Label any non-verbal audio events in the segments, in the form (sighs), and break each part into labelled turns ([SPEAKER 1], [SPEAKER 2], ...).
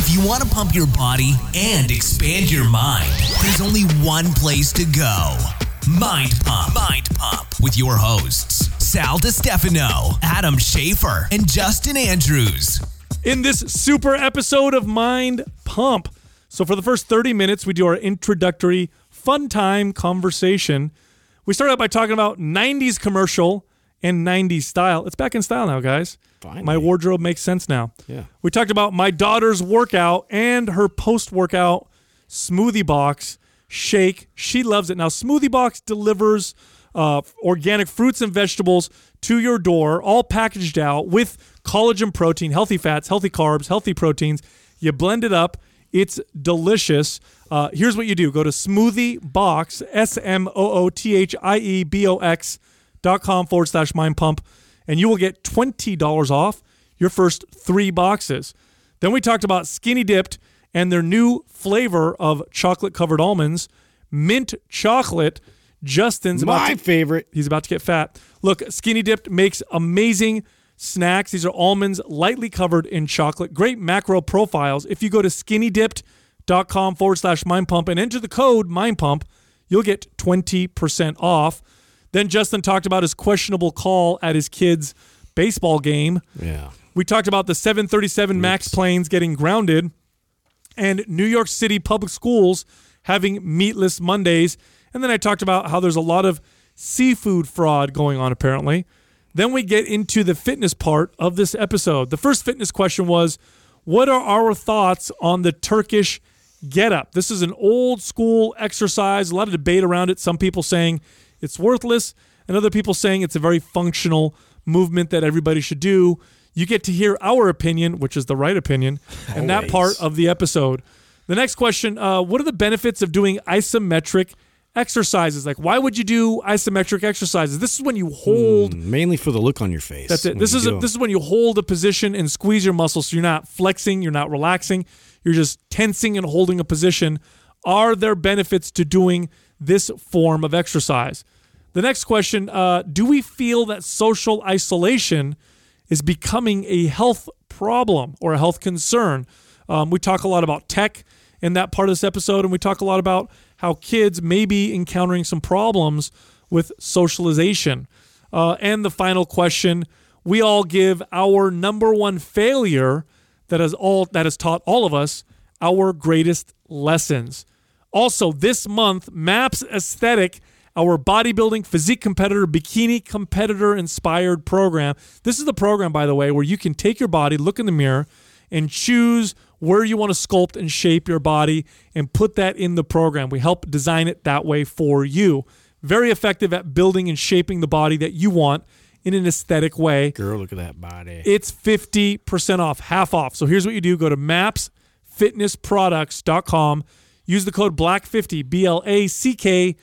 [SPEAKER 1] If you want to pump your body and expand your mind, there's only one place to go. Mind Pump. Mind Pump with your hosts, Sal DiStefano, Adam Schafer, and Justin Andrews.
[SPEAKER 2] in this super episode of Mind Pump. So, for the first 30 minutes, we do our introductory fun time conversation. We start out by talking about 90s commercial and 90s style. It's back in style now, guys.
[SPEAKER 3] Finally.
[SPEAKER 2] My wardrobe makes sense now.
[SPEAKER 3] Yeah.
[SPEAKER 2] We talked about my daughter's workout and her post workout smoothie box shake. She loves it. Now, Smoothie Box delivers uh, organic fruits and vegetables to your door, all packaged out with collagen protein, healthy fats, healthy carbs, healthy proteins. You blend it up. It's delicious. Uh, here's what you do go to Smoothie Box, S M O O T H I E B O X com forward slash mind pump, and you will get $20 off your first three boxes. Then we talked about Skinny Dipped and their new flavor of chocolate covered almonds, mint chocolate. Justin's about
[SPEAKER 3] My
[SPEAKER 2] to,
[SPEAKER 3] favorite.
[SPEAKER 2] He's about to get fat. Look, Skinny Dipped makes amazing snacks. These are almonds lightly covered in chocolate. Great macro profiles. If you go to skinny skinnydipped.com forward slash mind pump and enter the code mind pump, you'll get 20% off. Then Justin talked about his questionable call at his kid's baseball game.
[SPEAKER 3] Yeah.
[SPEAKER 2] We talked about the 737 MAX planes getting grounded and New York City public schools having meatless Mondays. And then I talked about how there's a lot of seafood fraud going on, apparently. Then we get into the fitness part of this episode. The first fitness question was What are our thoughts on the Turkish get up? This is an old school exercise, a lot of debate around it. Some people saying it's worthless, and other people saying it's a very functional movement that everybody should do. You get to hear our opinion, which is the right opinion, (laughs) and that part of the episode. The next question uh, What are the benefits of doing isometric exercises? Like, why would you do isometric exercises? This is when you hold.
[SPEAKER 3] Mainly for the look on your face.
[SPEAKER 2] That's it. This is a, this is when you hold a position and squeeze your muscles. So you're not flexing, you're not relaxing, you're just tensing and holding a position. Are there benefits to doing this form of exercise? The next question: uh, Do we feel that social isolation is becoming a health problem or a health concern? Um, we talk a lot about tech in that part of this episode, and we talk a lot about how kids may be encountering some problems with socialization. Uh, and the final question: We all give our number one failure that has all that has taught all of us our greatest lessons. Also, this month, Maps Aesthetic, our bodybuilding physique competitor, bikini competitor inspired program. This is the program, by the way, where you can take your body, look in the mirror, and choose where you want to sculpt and shape your body and put that in the program. We help design it that way for you. Very effective at building and shaping the body that you want in an aesthetic way.
[SPEAKER 3] Girl, look at that body.
[SPEAKER 2] It's 50% off, half off. So here's what you do go to mapsfitnessproducts.com. Use the code BLACK50, B L A C K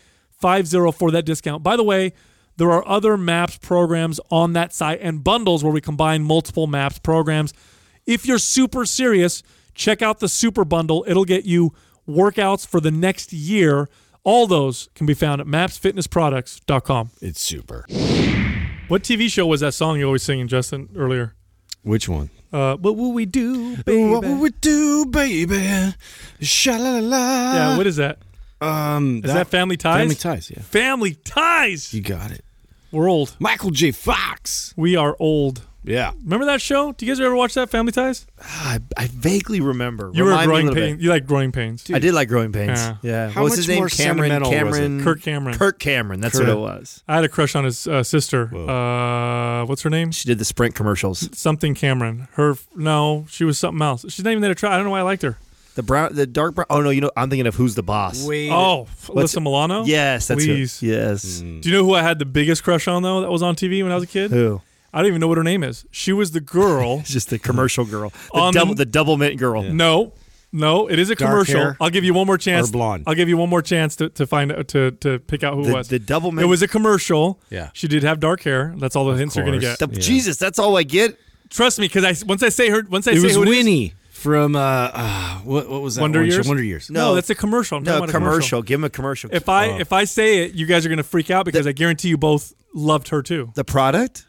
[SPEAKER 2] 50 for that discount. By the way, there are other MAPS programs on that site and bundles where we combine multiple MAPS programs. If you're super serious, check out the Super Bundle. It'll get you workouts for the next year. All those can be found at mapsfitnessproducts.com.
[SPEAKER 3] it's super.
[SPEAKER 2] What TV show was that song you always singing, Justin, earlier?
[SPEAKER 3] Which one?
[SPEAKER 2] Uh, what will we do, baby?
[SPEAKER 3] What will we do, baby? Sha la la la.
[SPEAKER 2] Yeah, what is that?
[SPEAKER 3] Um,
[SPEAKER 2] Is that, Family Ties?
[SPEAKER 3] Family Ties, yeah.
[SPEAKER 2] Family Ties.
[SPEAKER 3] You got it.
[SPEAKER 2] We're old.
[SPEAKER 3] Michael J. Fox.
[SPEAKER 2] We are old.
[SPEAKER 3] Yeah.
[SPEAKER 2] Remember that show? Do you guys ever watch that Family Ties?
[SPEAKER 4] I, I vaguely remember.
[SPEAKER 2] You
[SPEAKER 4] Remind
[SPEAKER 2] were growing pains. You like growing pains.
[SPEAKER 4] I did like growing pains.
[SPEAKER 2] Yeah.
[SPEAKER 4] Yeah.
[SPEAKER 3] How
[SPEAKER 4] what was
[SPEAKER 3] much
[SPEAKER 4] his name?
[SPEAKER 3] more
[SPEAKER 4] Cameron.
[SPEAKER 3] sentimental was it?
[SPEAKER 4] Cameron.
[SPEAKER 2] Kirk Cameron.
[SPEAKER 4] Kirk Cameron. That's
[SPEAKER 3] Kirk.
[SPEAKER 4] what it was.
[SPEAKER 2] I had a crush on his uh, sister. Uh, what's her name?
[SPEAKER 4] She did the Sprint commercials.
[SPEAKER 2] Something Cameron. Her no, she was something else. She's not even there to try. I don't know why I liked her.
[SPEAKER 4] The brown, the dark brown. Oh no, you know, I'm thinking of who's the boss.
[SPEAKER 3] Wait.
[SPEAKER 2] Oh,
[SPEAKER 4] What's-
[SPEAKER 2] Alyssa Milano.
[SPEAKER 4] Yes, that's
[SPEAKER 2] Please.
[SPEAKER 4] Who, yes. Mm.
[SPEAKER 2] Do you know who I had the biggest crush on though? That was on TV when I was a kid.
[SPEAKER 4] Who?
[SPEAKER 2] I don't even know what her name is. She was the girl. (laughs)
[SPEAKER 4] Just the commercial girl. The
[SPEAKER 2] On the-
[SPEAKER 4] double, the double mint girl.
[SPEAKER 2] No, no, it is a
[SPEAKER 3] Dark
[SPEAKER 2] commercial.
[SPEAKER 3] hair?
[SPEAKER 2] I'll give you one more chance.
[SPEAKER 3] Or blonde?
[SPEAKER 2] I'll give you one more chance to, to find out to to pick out who it was.
[SPEAKER 4] the double
[SPEAKER 2] it was a commercial.
[SPEAKER 3] Yeah.
[SPEAKER 2] she did have dark hair. That's all the hints you're gonna get.
[SPEAKER 4] the, Jesus, that's all I get.
[SPEAKER 2] Trust me, because I once I say her, once I
[SPEAKER 3] It
[SPEAKER 2] say
[SPEAKER 3] was
[SPEAKER 2] who it is-
[SPEAKER 3] Winnie from uh, uh what what was that
[SPEAKER 2] Wonder
[SPEAKER 3] one?
[SPEAKER 2] Years?
[SPEAKER 3] Wonder Years.
[SPEAKER 2] No,
[SPEAKER 4] No.
[SPEAKER 2] that's a commercial. I'm
[SPEAKER 4] No
[SPEAKER 2] about a
[SPEAKER 4] commercial. Give him a commercial.
[SPEAKER 2] If I
[SPEAKER 3] Oh.
[SPEAKER 2] if I say it, you guys are gonna freak out because I guarantee you both loved her too.
[SPEAKER 4] the product.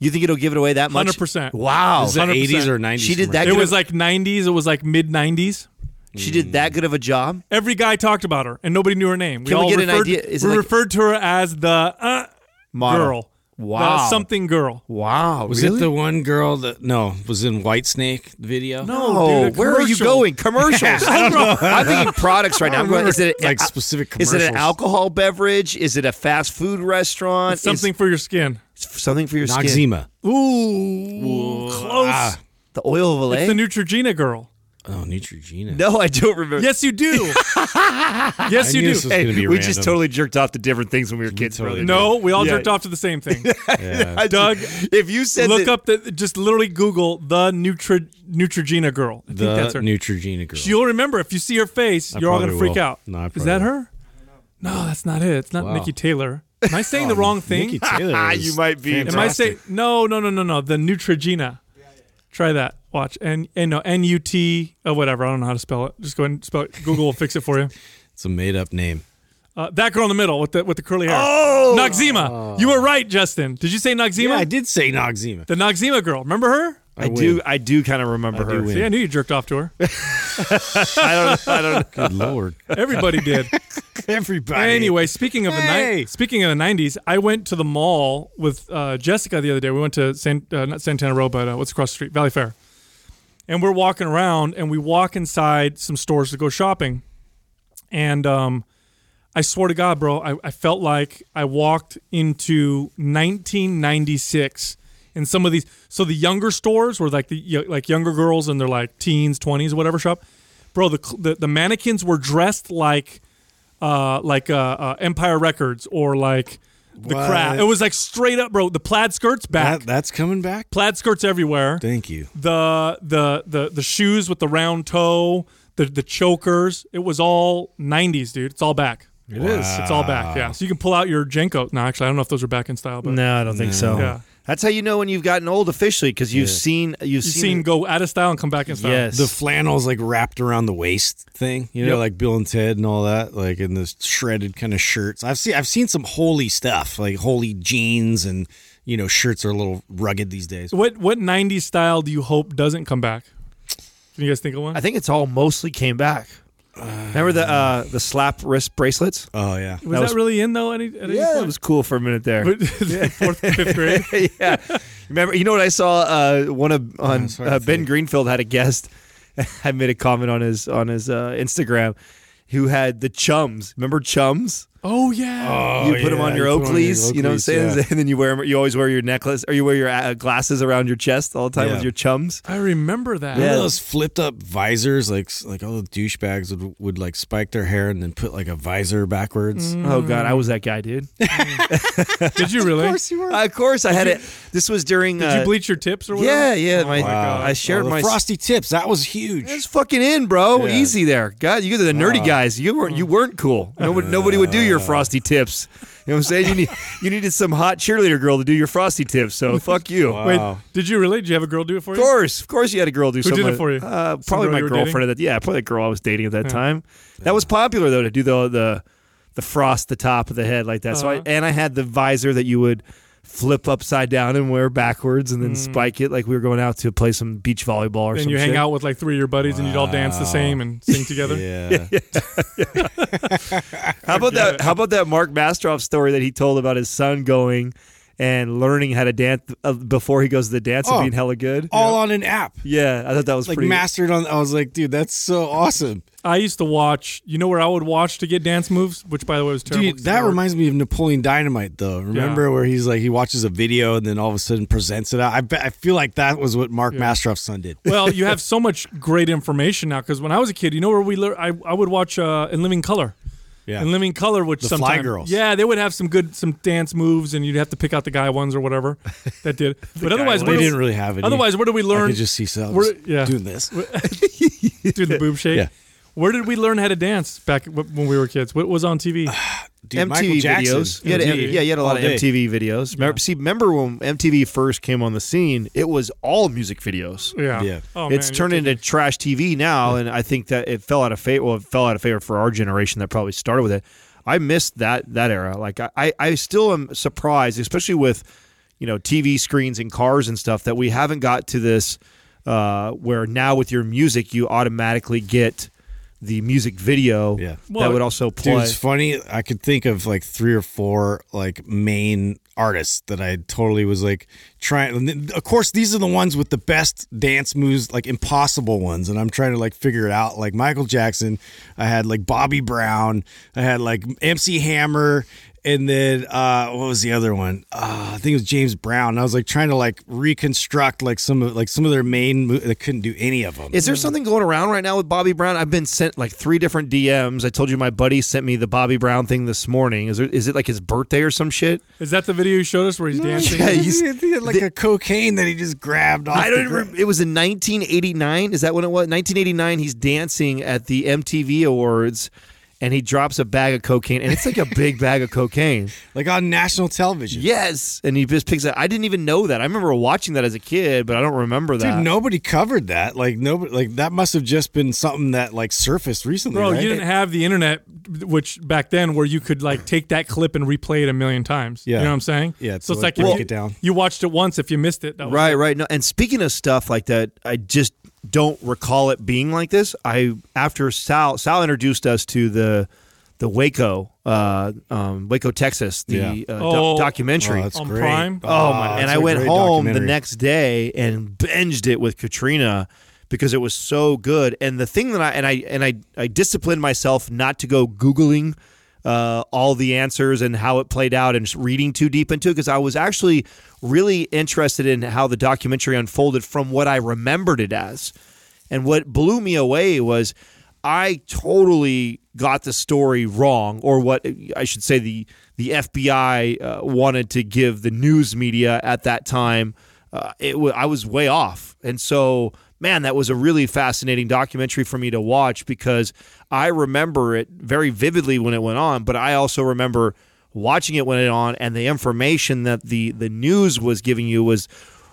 [SPEAKER 4] You think it'll give it away that much?
[SPEAKER 2] 100%.
[SPEAKER 4] Wow.
[SPEAKER 5] Was it 80s or 90s?
[SPEAKER 4] She did that
[SPEAKER 2] It was
[SPEAKER 4] of-
[SPEAKER 2] like 90s. It was like mid 90s.
[SPEAKER 4] She did that good of a job.
[SPEAKER 2] Every guy talked about her, and nobody knew her name.
[SPEAKER 4] Can we
[SPEAKER 2] all
[SPEAKER 4] get an
[SPEAKER 2] referred,
[SPEAKER 4] idea? Is it
[SPEAKER 2] we
[SPEAKER 4] like-
[SPEAKER 2] referred to her as the uh,
[SPEAKER 4] Model.
[SPEAKER 2] girl.
[SPEAKER 4] Wow.
[SPEAKER 2] The something girl.
[SPEAKER 4] Wow.
[SPEAKER 5] Was
[SPEAKER 4] really?
[SPEAKER 5] it the one girl that no was in Whitesnake video?
[SPEAKER 2] No, dude,
[SPEAKER 4] where are you going? Commercials. (laughs) I don't know. I'm thinking products right now. I'm going, is it
[SPEAKER 5] like specific
[SPEAKER 4] Is it an alcohol beverage? Is it a fast food restaurant?
[SPEAKER 2] It's something for your skin.
[SPEAKER 4] Something for your skin.
[SPEAKER 5] Noxzema.
[SPEAKER 2] Ooh, close.
[SPEAKER 5] Ah.
[SPEAKER 4] The oil of
[SPEAKER 2] It's the
[SPEAKER 4] Olay.
[SPEAKER 2] Neutrogena girl.
[SPEAKER 5] Oh, Neutrogena.
[SPEAKER 4] no, I don't remember.
[SPEAKER 2] Yes, you do. (laughs) yes,
[SPEAKER 5] I
[SPEAKER 2] you
[SPEAKER 5] knew
[SPEAKER 2] do.
[SPEAKER 5] this was
[SPEAKER 4] Hey,
[SPEAKER 5] be
[SPEAKER 4] we
[SPEAKER 5] random.
[SPEAKER 4] just totally jerked off to different things when we were kids.
[SPEAKER 5] totally.
[SPEAKER 2] No, we all
[SPEAKER 4] Yeah.
[SPEAKER 2] jerked off to the same thing. (laughs)
[SPEAKER 5] Yeah.
[SPEAKER 2] Doug,
[SPEAKER 4] if you said
[SPEAKER 2] Look
[SPEAKER 4] that-
[SPEAKER 2] up the just literally Google the Neutra, Neutrogena girl. I think
[SPEAKER 5] the
[SPEAKER 2] that's her.
[SPEAKER 5] Neutrogena girl.
[SPEAKER 2] You'll remember if you see her face,
[SPEAKER 5] I
[SPEAKER 2] you're all gonna
[SPEAKER 5] probably
[SPEAKER 2] freak
[SPEAKER 5] will.
[SPEAKER 2] out.
[SPEAKER 5] No,
[SPEAKER 2] Is that her? No, that's not it. It's not
[SPEAKER 5] Wow.
[SPEAKER 2] Niki Taylor. Am I saying (laughs) oh, the wrong thing?
[SPEAKER 5] Niki Taylor.
[SPEAKER 4] You might be.
[SPEAKER 2] Am I saying no, no, no, no, no? The Neutrogena. Try that. Watch and and no N U T or whatever. I don't know how to spell it. Just go ahead and spell it. Google will fix it for you. (laughs)
[SPEAKER 5] It's a made up name.
[SPEAKER 2] Uh, that girl in the middle with the with the curly hair.
[SPEAKER 4] Oh!
[SPEAKER 2] Noxzema. You were right, Justin. Did you say Noxzema?
[SPEAKER 5] Yeah, I did say Noxzema.
[SPEAKER 2] The Noxzema girl. Remember her?
[SPEAKER 4] I
[SPEAKER 5] win.
[SPEAKER 4] do. I do kind of remember
[SPEAKER 5] I
[SPEAKER 4] her.
[SPEAKER 5] win.
[SPEAKER 2] See, I knew you jerked off to her. (laughs)
[SPEAKER 4] I don't. I don't. (laughs)
[SPEAKER 5] Good lord.
[SPEAKER 2] Everybody did.
[SPEAKER 5] Everybody.
[SPEAKER 2] Anyway, speaking of the
[SPEAKER 5] Hey.
[SPEAKER 2] ni- speaking of the '90s, I went to the mall with uh, Jessica the other day. We went to San, uh, not Santana Row, but uh, what's across the street, Valley Fair, and we're walking around, and we walk inside some stores to go shopping, and um, I swear to God, bro, I, I felt like I walked into 1996 in some of these. So the younger stores were like the like younger girls and they're like teens, 20s, whatever shop. Bro, the the, the mannequins were dressed like uh, like uh, uh, Empire Records or like the
[SPEAKER 5] What?
[SPEAKER 2] crap. It was like straight up, bro. The plaid skirts back,
[SPEAKER 5] That, that's coming back?
[SPEAKER 2] plaid skirts everywhere.
[SPEAKER 5] Thank you.
[SPEAKER 2] The the the the shoes with the round toe, the the chokers. It was all '90s, dude. It's all back. It is. It's all back. Yeah. So you can pull out your JNCO. No, actually, I don't know if those are back in style, but
[SPEAKER 4] No, I don't think so.
[SPEAKER 2] Yeah.
[SPEAKER 4] That's how you know when you've gotten old officially because you've
[SPEAKER 5] Yeah.
[SPEAKER 4] seen you've
[SPEAKER 2] you've
[SPEAKER 4] seen,
[SPEAKER 2] seen go out of style and come back in style.
[SPEAKER 4] Yes.
[SPEAKER 5] The flannel's like wrapped around the waist thing, you know,
[SPEAKER 2] Yep.
[SPEAKER 5] like Bill and Ted and all that, like in the shredded kind of shirts. I've seen I've seen some holy stuff, like holy jeans and you know shirts are a little rugged these days.
[SPEAKER 2] What what '90s style do you hope doesn't come back? Can you guys think of one?
[SPEAKER 4] I think it's all mostly came back. Remember the uh, the slap wrist bracelets?
[SPEAKER 5] Oh yeah,
[SPEAKER 2] was
[SPEAKER 4] that
[SPEAKER 2] that,
[SPEAKER 4] was-
[SPEAKER 2] really in though? Any, any
[SPEAKER 4] Yeah, it was cool for a minute there. (laughs)
[SPEAKER 2] fourth, fifth grade. (laughs)
[SPEAKER 4] yeah. Remember, you know what I saw? Uh, one of on
[SPEAKER 5] sorry,
[SPEAKER 4] uh, Ben Greenfield had a guest. (laughs) I made a comment on his on his uh, Instagram, who had the chums. Remember chums?
[SPEAKER 2] Oh yeah.
[SPEAKER 4] you put them on
[SPEAKER 5] yeah,
[SPEAKER 4] your
[SPEAKER 5] you put 'em on your
[SPEAKER 4] Oakleys. You know what I'm saying?
[SPEAKER 5] yeah. (laughs)
[SPEAKER 4] And then you wear 'em- You always wear your necklace or you wear your uh, glasses around your chest all the time
[SPEAKER 5] Yeah.
[SPEAKER 4] with your chums.
[SPEAKER 2] I remember that.
[SPEAKER 5] Remember
[SPEAKER 4] Yeah.
[SPEAKER 5] those flipped up visors, like like all the douchebags would, would like spike their hair and then put like a visor backwards.
[SPEAKER 4] Oh God, I was that guy, dude. (laughs)
[SPEAKER 2] Did you really?
[SPEAKER 5] Of course you were.
[SPEAKER 4] of course, I had it. This was during.
[SPEAKER 2] Did
[SPEAKER 4] uh,
[SPEAKER 2] you bleach your tips or whatever?
[SPEAKER 4] Yeah, yeah.
[SPEAKER 2] Oh
[SPEAKER 4] my,
[SPEAKER 2] my God.
[SPEAKER 4] I shared
[SPEAKER 5] Oh, the
[SPEAKER 4] my
[SPEAKER 5] frosty tips. That was huge.
[SPEAKER 4] It's fucking in, bro.
[SPEAKER 5] Yeah.
[SPEAKER 4] Easy there. God, you guys are the nerdy
[SPEAKER 5] Wow.
[SPEAKER 4] guys. You weren't you weren't cool. Nobody, nobody would do your frosty tips. You know what I'm saying? You need you needed some hot cheerleader girl to do your frosty tips. So fuck you.
[SPEAKER 5] Wow.
[SPEAKER 2] Wait, did you really? Did you have a girl do it for you?
[SPEAKER 4] Of course, of course, you had a girl do
[SPEAKER 2] Who did
[SPEAKER 4] something.
[SPEAKER 2] it for you?
[SPEAKER 4] Uh, probably
[SPEAKER 2] girl
[SPEAKER 4] my
[SPEAKER 2] you were
[SPEAKER 4] girlfriend. At that, yeah, probably the girl I was dating at that time. That was popular though to do the the the frost the top of the head like that. So I
[SPEAKER 2] Uh-huh.
[SPEAKER 4] and I had the visor that you would flip upside down and wear backwards and then mm. spike it like we were going out to play some beach volleyball or
[SPEAKER 2] And
[SPEAKER 4] some
[SPEAKER 2] you hang
[SPEAKER 4] shit.
[SPEAKER 2] out with like three of your buddies and you'd all dance the same and sing together. (laughs)
[SPEAKER 5] Yeah. (laughs) (laughs)
[SPEAKER 4] How about that? How about that Mark Mastrov story that he told about his son going and learning how to dance uh, before he goes to the dance and
[SPEAKER 5] Oh.
[SPEAKER 4] being hella good?
[SPEAKER 5] All on an app.
[SPEAKER 4] Yeah, I thought that was
[SPEAKER 5] Like
[SPEAKER 4] pretty.
[SPEAKER 5] mastered on. I was like, dude, that's so awesome.
[SPEAKER 2] I used to watch. You know where I would watch to get dance moves, which by the way was terrible.
[SPEAKER 5] Dude,
[SPEAKER 2] 'cause
[SPEAKER 5] that reminds me of Napoleon Dynamite, though. Remember where he's like he watches a video and then all of a sudden presents it out. I bet, I feel like that was what Mark Mastrov's son did.
[SPEAKER 2] well, you have (laughs) so much great information now. Because when I was a kid, you know where we learned. I, I would watch uh, in Living Color.
[SPEAKER 5] Yeah.
[SPEAKER 2] In Living Color, which
[SPEAKER 5] The Fly
[SPEAKER 2] sometimes
[SPEAKER 5] Girls.
[SPEAKER 2] yeah, they would have some good some dance moves, and you'd have to pick out the guy ones or whatever (laughs) that did. but otherwise,
[SPEAKER 5] they didn't really have it.
[SPEAKER 2] Otherwise, where do we learn?
[SPEAKER 5] I could just see
[SPEAKER 2] We're- yeah.
[SPEAKER 5] doing this. (laughs)
[SPEAKER 2] doing the boob (laughs) shake.
[SPEAKER 5] Yeah.
[SPEAKER 2] Where did we learn how to dance back when we were kids? What was on TV? (sighs)
[SPEAKER 5] Dude,
[SPEAKER 4] MTV videos. You had,
[SPEAKER 2] MTV.
[SPEAKER 4] yeah, you had a lot
[SPEAKER 5] All
[SPEAKER 4] of
[SPEAKER 5] day.
[SPEAKER 4] MTV videos. Remember, see, remember when MTV first came on the scene? It was all music videos.
[SPEAKER 2] Yeah.
[SPEAKER 5] Yeah.
[SPEAKER 2] Oh,
[SPEAKER 4] it's
[SPEAKER 2] man,
[SPEAKER 4] turned
[SPEAKER 2] you're
[SPEAKER 4] into trash TV now, and I think that it fell out of favor. Well, it fell out of favor for our generation that probably started with it. I missed that that era. Like I, I, I still am surprised, especially with you know TV screens and cars and stuff that we haven't got to this uh, where now with your music you automatically get the music video
[SPEAKER 5] Yeah.
[SPEAKER 4] that
[SPEAKER 2] Well,
[SPEAKER 4] would also
[SPEAKER 5] Dude,
[SPEAKER 4] play.
[SPEAKER 5] it's funny. I could think of like three or four like main artists that I totally was like trying. Of course, these are the ones with the best dance moves, like impossible ones, and I'm trying to like figure it out. Like Michael Jackson, I had like Bobby Brown, I had like MC Hammer. And then uh, what was the other one? Uh, I think it was James Brown. I was like trying to like reconstruct like some of like some of their main. Mo- they couldn't do any of them.
[SPEAKER 4] Is there something going around right now with Bobby Brown? I've been sent like three different DMs. I told you my buddy sent me the Bobby Brown thing this morning. Is there, is it like his birthday or some shit?
[SPEAKER 2] Is that the video you showed us where he's dancing?
[SPEAKER 4] Yeah, he's- (laughs)
[SPEAKER 5] he had like a cocaine that he just grabbed off.
[SPEAKER 4] I
[SPEAKER 5] the
[SPEAKER 4] don't
[SPEAKER 5] gr-
[SPEAKER 4] remember. It was in 1989. Is that when it was? 1989. He's dancing at the MTV Awards, and he drops a bag of cocaine, and it's like a big (laughs) bag of cocaine.
[SPEAKER 5] like on national television.
[SPEAKER 4] Yes, and he just picks it. I didn't even know that. I remember watching that as a kid, but I don't remember that.
[SPEAKER 5] Dude, nobody covered that. Like nobody, like that must have just been something that like surfaced recently.
[SPEAKER 2] Bro,
[SPEAKER 5] right?
[SPEAKER 2] you didn't have the internet, which back then where you could like take that clip and replay it a million times.
[SPEAKER 5] Yeah.
[SPEAKER 2] You know what I'm saying?
[SPEAKER 5] Yeah,
[SPEAKER 2] So
[SPEAKER 5] to,
[SPEAKER 2] it's
[SPEAKER 5] like,
[SPEAKER 2] like,
[SPEAKER 5] break
[SPEAKER 2] you,
[SPEAKER 5] it down.
[SPEAKER 2] you watched it once. If you missed it, that was
[SPEAKER 4] Right, right. No, and speaking of stuff like that, I just don't recall it being like this. I after Sal Sal introduced us to the the Waco, uh, um, Waco, Texas, the
[SPEAKER 5] Yeah.
[SPEAKER 4] uh,
[SPEAKER 2] Oh.
[SPEAKER 4] doc- documentary.
[SPEAKER 5] Oh, that's
[SPEAKER 2] On
[SPEAKER 5] great.
[SPEAKER 2] Prime?
[SPEAKER 4] Oh my! And I went home the next day and binged it with Katrina because it was so good. And the thing that I and I and I I disciplined myself not to go googling uh, all the answers and how it played out and just reading too deep into it because I was actually really interested in how the documentary unfolded from what I remembered it as. And what blew me away was I totally got the story wrong, or what I should say the the FBI uh, wanted to give the news media at that time. Uh, it w- I was way off, and so man, that was a really fascinating documentary for me to watch because I remember it very vividly when it went on, but I also remember watching it when it on, and the information that the the news was giving you was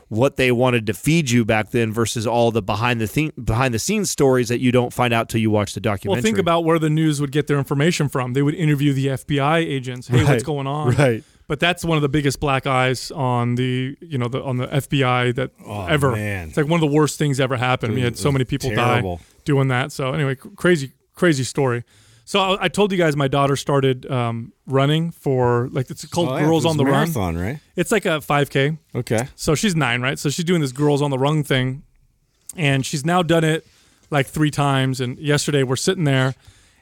[SPEAKER 4] what they wanted to feed you back then versus all the behind the thing behind the scenes stories that you don't find out till you watch the documentary.
[SPEAKER 2] Well, think about where the news would get their information from. They would interview the FBI agents. Hey, what's going on?
[SPEAKER 4] right.
[SPEAKER 2] But that's one of the biggest black eyes on the you know the on the FBI that oh, ever.
[SPEAKER 5] Oh, man.
[SPEAKER 2] It's like one of the worst things ever happened. we had so many people
[SPEAKER 5] terrible.
[SPEAKER 2] die doing that. So anyway, crazy crazy story. So I, I told you guys my daughter started um, running for like it's called
[SPEAKER 5] Oh, yeah,
[SPEAKER 2] Girls
[SPEAKER 5] it
[SPEAKER 2] on the Run.
[SPEAKER 5] marathon, right?
[SPEAKER 2] It's like a 5K.
[SPEAKER 5] Okay.
[SPEAKER 2] So she's nine, right? So she's doing this girls on the run thing, and she's now done it like three times. And yesterday we're sitting there,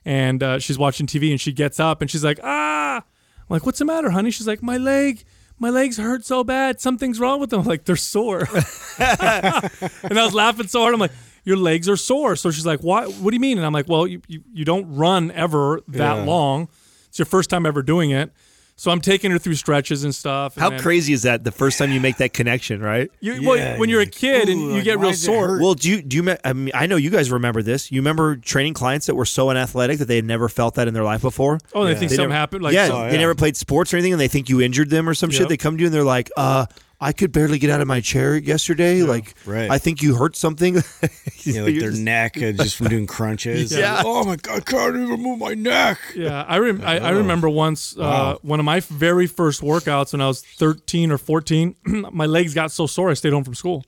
[SPEAKER 2] and uh, she's watching TV, and she gets up and she's like, "Ah!" I'm like, "What's the matter, honey?" She's like, "My leg." My legs hurt so bad. Something's wrong with them. I'm like they're sore, (laughs) and I was laughing so hard. I'm like, "Your legs are sore." So she's like, "What? What do you mean?" And I'm like, "Well, you you, you don't run ever that
[SPEAKER 5] Yeah.
[SPEAKER 2] long. It's your first time ever doing it." So I'm taking her through stretches and stuff. and
[SPEAKER 4] how
[SPEAKER 2] then-
[SPEAKER 4] crazy is that? The first time you make that connection, right?
[SPEAKER 2] you, well,
[SPEAKER 5] Yeah,
[SPEAKER 2] when you're a kid
[SPEAKER 5] like,
[SPEAKER 2] and you
[SPEAKER 5] like,
[SPEAKER 2] get real sore.
[SPEAKER 4] Well, do you do you? I mean, I know you guys remember this. You remember training clients that were so unathletic that they had never felt that in their life before.
[SPEAKER 2] Oh, they think
[SPEAKER 4] They
[SPEAKER 2] something
[SPEAKER 4] never-
[SPEAKER 2] happened. Like,
[SPEAKER 4] yeah,
[SPEAKER 2] so-
[SPEAKER 4] they never played sports or anything, and they think you injured them or some shit. They come to you and they're like, "Uh, I could barely get out of my chair yesterday. Like,
[SPEAKER 5] Right.
[SPEAKER 4] I think you hurt something." (laughs)
[SPEAKER 5] Yeah, like their
[SPEAKER 4] just-
[SPEAKER 5] neck uh, just from doing crunches. (laughs)
[SPEAKER 4] Yeah.
[SPEAKER 5] Like, oh my god, I can't even move my neck.
[SPEAKER 2] yeah, I, rem- I, I remember once uh, one of my very first workouts when I was 13 or 14. (clears throat) my legs got so sore I stayed home from school.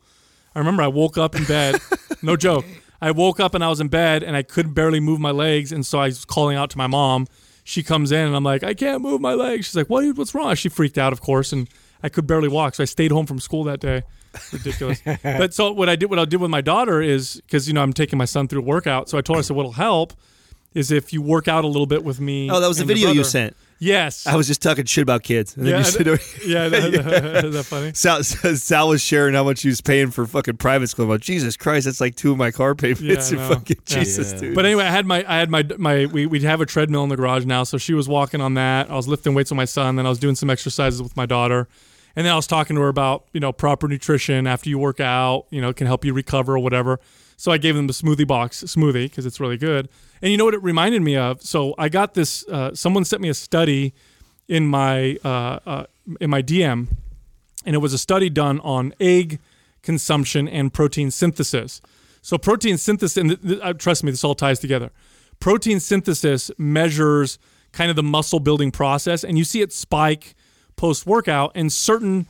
[SPEAKER 2] I remember I woke up in bed. (laughs) no joke. I woke up and I was in bed and I could barely move my legs, and so I was calling out to my mom. She comes in and I'm like, I can't move my legs. She's like, What? What's wrong? She freaked out, of course, and I could barely walk, so I stayed home from school that day. Ridiculous. (laughs) but so what I did, what I did with my daughter is because you know I'm taking my son through a workout. So I told her, I said, what'll help is if you work out a little bit with me.
[SPEAKER 4] Oh, that was the video you sent.
[SPEAKER 2] Yes.
[SPEAKER 4] I was just talking shit about kids, and then
[SPEAKER 2] yeah,
[SPEAKER 4] you sit over.
[SPEAKER 2] yeah, that, (laughs) is that funny?
[SPEAKER 4] Sal, (laughs) Sal was sharing how much he was paying for fucking private school. I'm like, Jesus Christ, that's like two of my car payments.
[SPEAKER 2] Yeah,
[SPEAKER 4] and fucking
[SPEAKER 2] Yeah.
[SPEAKER 4] Jesus,
[SPEAKER 5] Yeah.
[SPEAKER 4] dude.
[SPEAKER 2] But anyway, I had my I had my my we we'd have a treadmill in the garage now, so she was walking on that. I was lifting weights with my son, then I was doing some exercises with my daughter. And then I was talking to her about, you know, proper nutrition after you work out, you know, it can help you recover or whatever. So I gave them the smoothie box smoothie because it's really good. And you know what it reminded me of? So I got this. Uh, someone sent me a study in my uh, uh, in my DM, and it was a study done on egg consumption and protein synthesis. So protein synthesis, and th- th- uh, trust me, this all ties together. Protein synthesis measures kind of the muscle building process, and you see it spike post workout, and certain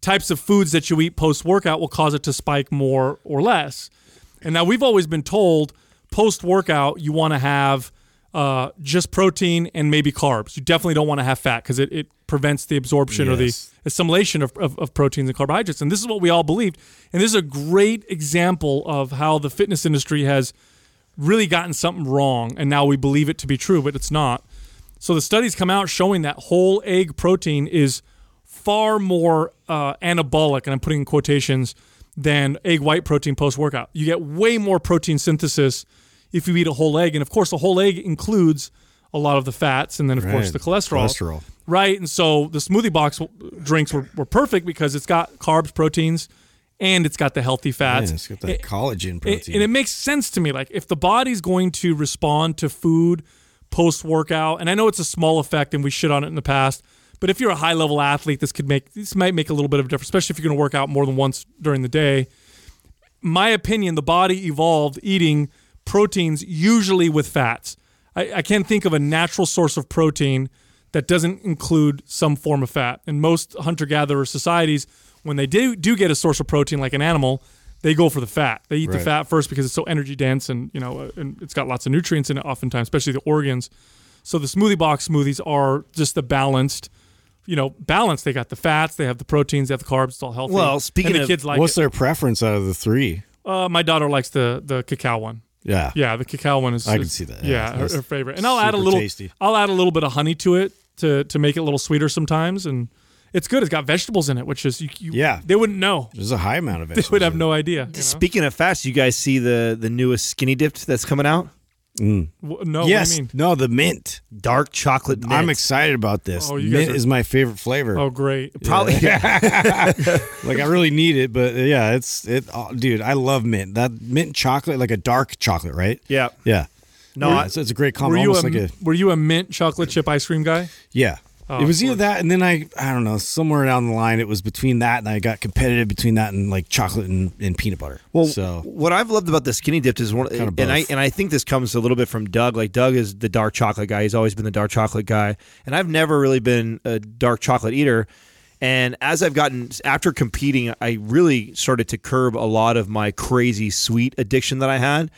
[SPEAKER 2] types of foods that you eat post workout will cause it to spike more or less. And now we've always been told post workout you want to have uh, just protein and maybe carbs. You definitely don't want to have fat because it, it prevents the absorption or the assimilation of, of, of proteins and carbohydrates. And this is what we all believed. And this is a great example of how the fitness industry has really gotten something wrong. And now we believe it to be true, but it's not. So the studies come out showing that whole egg protein is far more uh, anabolic, and I'm putting in quotations, than egg white protein post workout. You get way more protein synthesis if you eat a whole egg. And of course, the whole egg includes a lot of the fats and then, of course, the cholesterol.
[SPEAKER 5] Cholesterol.
[SPEAKER 2] Right. And so the smoothie box drinks were, were perfect because it's got carbs, proteins, and it's got the healthy
[SPEAKER 5] fats.
[SPEAKER 2] fast.
[SPEAKER 5] it's got that
[SPEAKER 2] It-
[SPEAKER 5] collagen
[SPEAKER 2] it-
[SPEAKER 5] protein.
[SPEAKER 2] and it makes sense to me. Like if the body's going to respond to food post workout, and I know it's a small effect, and we shit on it in the past. But if you're a high level athlete, this could make this might make a little bit of a difference, especially if you're going to work out more than once during the day. My opinion, the body evolved eating proteins usually with fats. I, I can't think of a natural source of protein that doesn't include some form of fat. And most hunter gatherer societies, when they do do get a source of protein like an animal, they go for the fat. They eat the fat first because it's so energy dense and you know uh, and it's got lots of nutrients in it oftentimes, especially the organs. So the smoothie box smoothies are just the balanced, you know, balanced. They got the fats, they have the proteins, they have the carbs. It's all healthy.
[SPEAKER 4] Well, speaking
[SPEAKER 2] and the
[SPEAKER 4] of-
[SPEAKER 2] kids like
[SPEAKER 5] What's
[SPEAKER 2] it.
[SPEAKER 5] their preference out of the three?
[SPEAKER 2] Uh, my daughter likes the the cacao one.
[SPEAKER 5] Yeah.
[SPEAKER 2] Yeah, the cacao one is.
[SPEAKER 5] I can
[SPEAKER 2] is-
[SPEAKER 5] see that.
[SPEAKER 2] Yeah,
[SPEAKER 5] Yeah,
[SPEAKER 2] her, her favorite. And I'll add a little.
[SPEAKER 5] tasty.
[SPEAKER 2] I'll add a little bit of honey to it to to make it a little sweeter sometimes, and it's good. It's got vegetables in it, which is you. you
[SPEAKER 5] Yeah.
[SPEAKER 2] they wouldn't know.
[SPEAKER 5] There's a high amount of vegetables. (laughs)
[SPEAKER 2] They would have no idea. you know?
[SPEAKER 4] Speaking of fast, you guys see the the newest skinny dipped that's coming out?
[SPEAKER 2] W- No.
[SPEAKER 5] Yes.
[SPEAKER 2] what do you mean?
[SPEAKER 5] No, the mint.
[SPEAKER 4] Dark chocolate. Mint.
[SPEAKER 5] I'm excited about this.
[SPEAKER 2] Oh, you guys
[SPEAKER 5] mint
[SPEAKER 2] are-
[SPEAKER 5] is my favorite flavor.
[SPEAKER 2] Oh, great.
[SPEAKER 4] Probably. yeah. (laughs)
[SPEAKER 5] Like I really need it, but uh, yeah, it's it. Oh, dude, I love mint. That mint chocolate, like a dark chocolate, right?
[SPEAKER 4] Yeah.
[SPEAKER 5] Yeah.
[SPEAKER 4] No, I-
[SPEAKER 5] it's, it's a great
[SPEAKER 2] Were
[SPEAKER 5] combo.
[SPEAKER 2] you a,
[SPEAKER 5] like a
[SPEAKER 2] were you a mint chocolate chip ice cream guy?
[SPEAKER 5] yeah.
[SPEAKER 2] Oh,
[SPEAKER 5] it was either that, and then I I don't know somewhere down the line it was between that, and I got competitive between that and like chocolate and, and peanut butter.
[SPEAKER 4] Well,
[SPEAKER 5] so
[SPEAKER 4] what I've loved about the skinny dipped is one,
[SPEAKER 5] Kind of
[SPEAKER 4] and I and I think this comes a little bit from Doug. Like Doug is the dark chocolate guy. He's always been the dark chocolate guy, and I've never really been a dark chocolate eater. And as I've gotten after competing, I really started to curb a lot of my crazy sweet addiction that I had.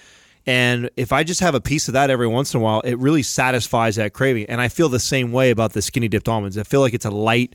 [SPEAKER 4] And if I just have a piece of that every once in a while, it really satisfies that craving. And I feel the same way about the skinny dipped almonds. I feel like it's a light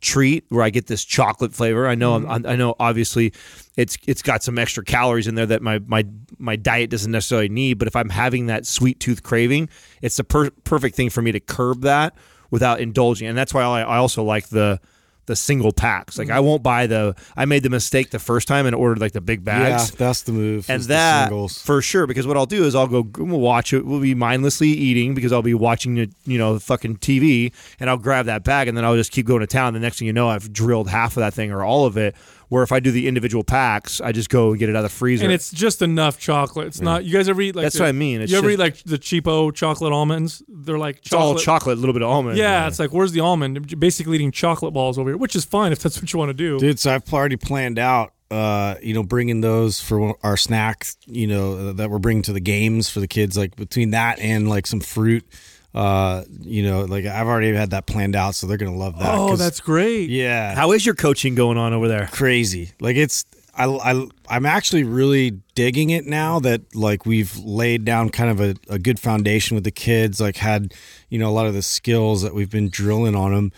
[SPEAKER 4] treat where I get this chocolate flavor. I know I'm, mm-hmm. I know obviously it's it's got some extra calories in there that my my my diet doesn't necessarily need, but if I'm having that sweet tooth craving, it's the per- perfect thing for me to curb that without indulging. And that's why I, I also like the the single packs. Like I mm. won't buy the I made the mistake the first time and ordered like the big bags
[SPEAKER 5] yeah, that's the move.
[SPEAKER 4] and that
[SPEAKER 5] singles.
[SPEAKER 4] for sure because what I'll do is I'll go we'll watch it we'll be mindlessly eating because I'll be watching the you know fucking TV and I'll grab that bag and then I'll just keep going to town the next thing you know I've drilled half of that thing or all of it where if I do the individual packs I just go and get it out of the freezer
[SPEAKER 2] And it's just enough chocolate. It's not. You guys ever eat like
[SPEAKER 4] That's
[SPEAKER 2] the-
[SPEAKER 4] what I mean. It's
[SPEAKER 2] you ever
[SPEAKER 4] just-
[SPEAKER 2] eat like the cheapo chocolate almonds? They're like
[SPEAKER 4] it's all
[SPEAKER 2] chocolate.
[SPEAKER 4] chocolate a little bit of almond
[SPEAKER 2] Yeah, it's like where's the almond? You're basically eating chocolate balls over here, which is fine if that's what you want to do.
[SPEAKER 5] Dude, so I've already planned out, uh, you know, bringing those for our snacks, you know, that we're bringing to the games for the kids. Like between that and like some fruit, uh, you know, like I've already had that planned out, so they're gonna love that.
[SPEAKER 2] Oh, that's great.
[SPEAKER 5] yeah,
[SPEAKER 4] how is your coaching going on over there
[SPEAKER 5] crazy. Like it's, I, I, I'm actually really digging it now that like we've laid down kind of a, a good foundation with the kids. Like had, you know, a lot of the skills that we've been drilling on them,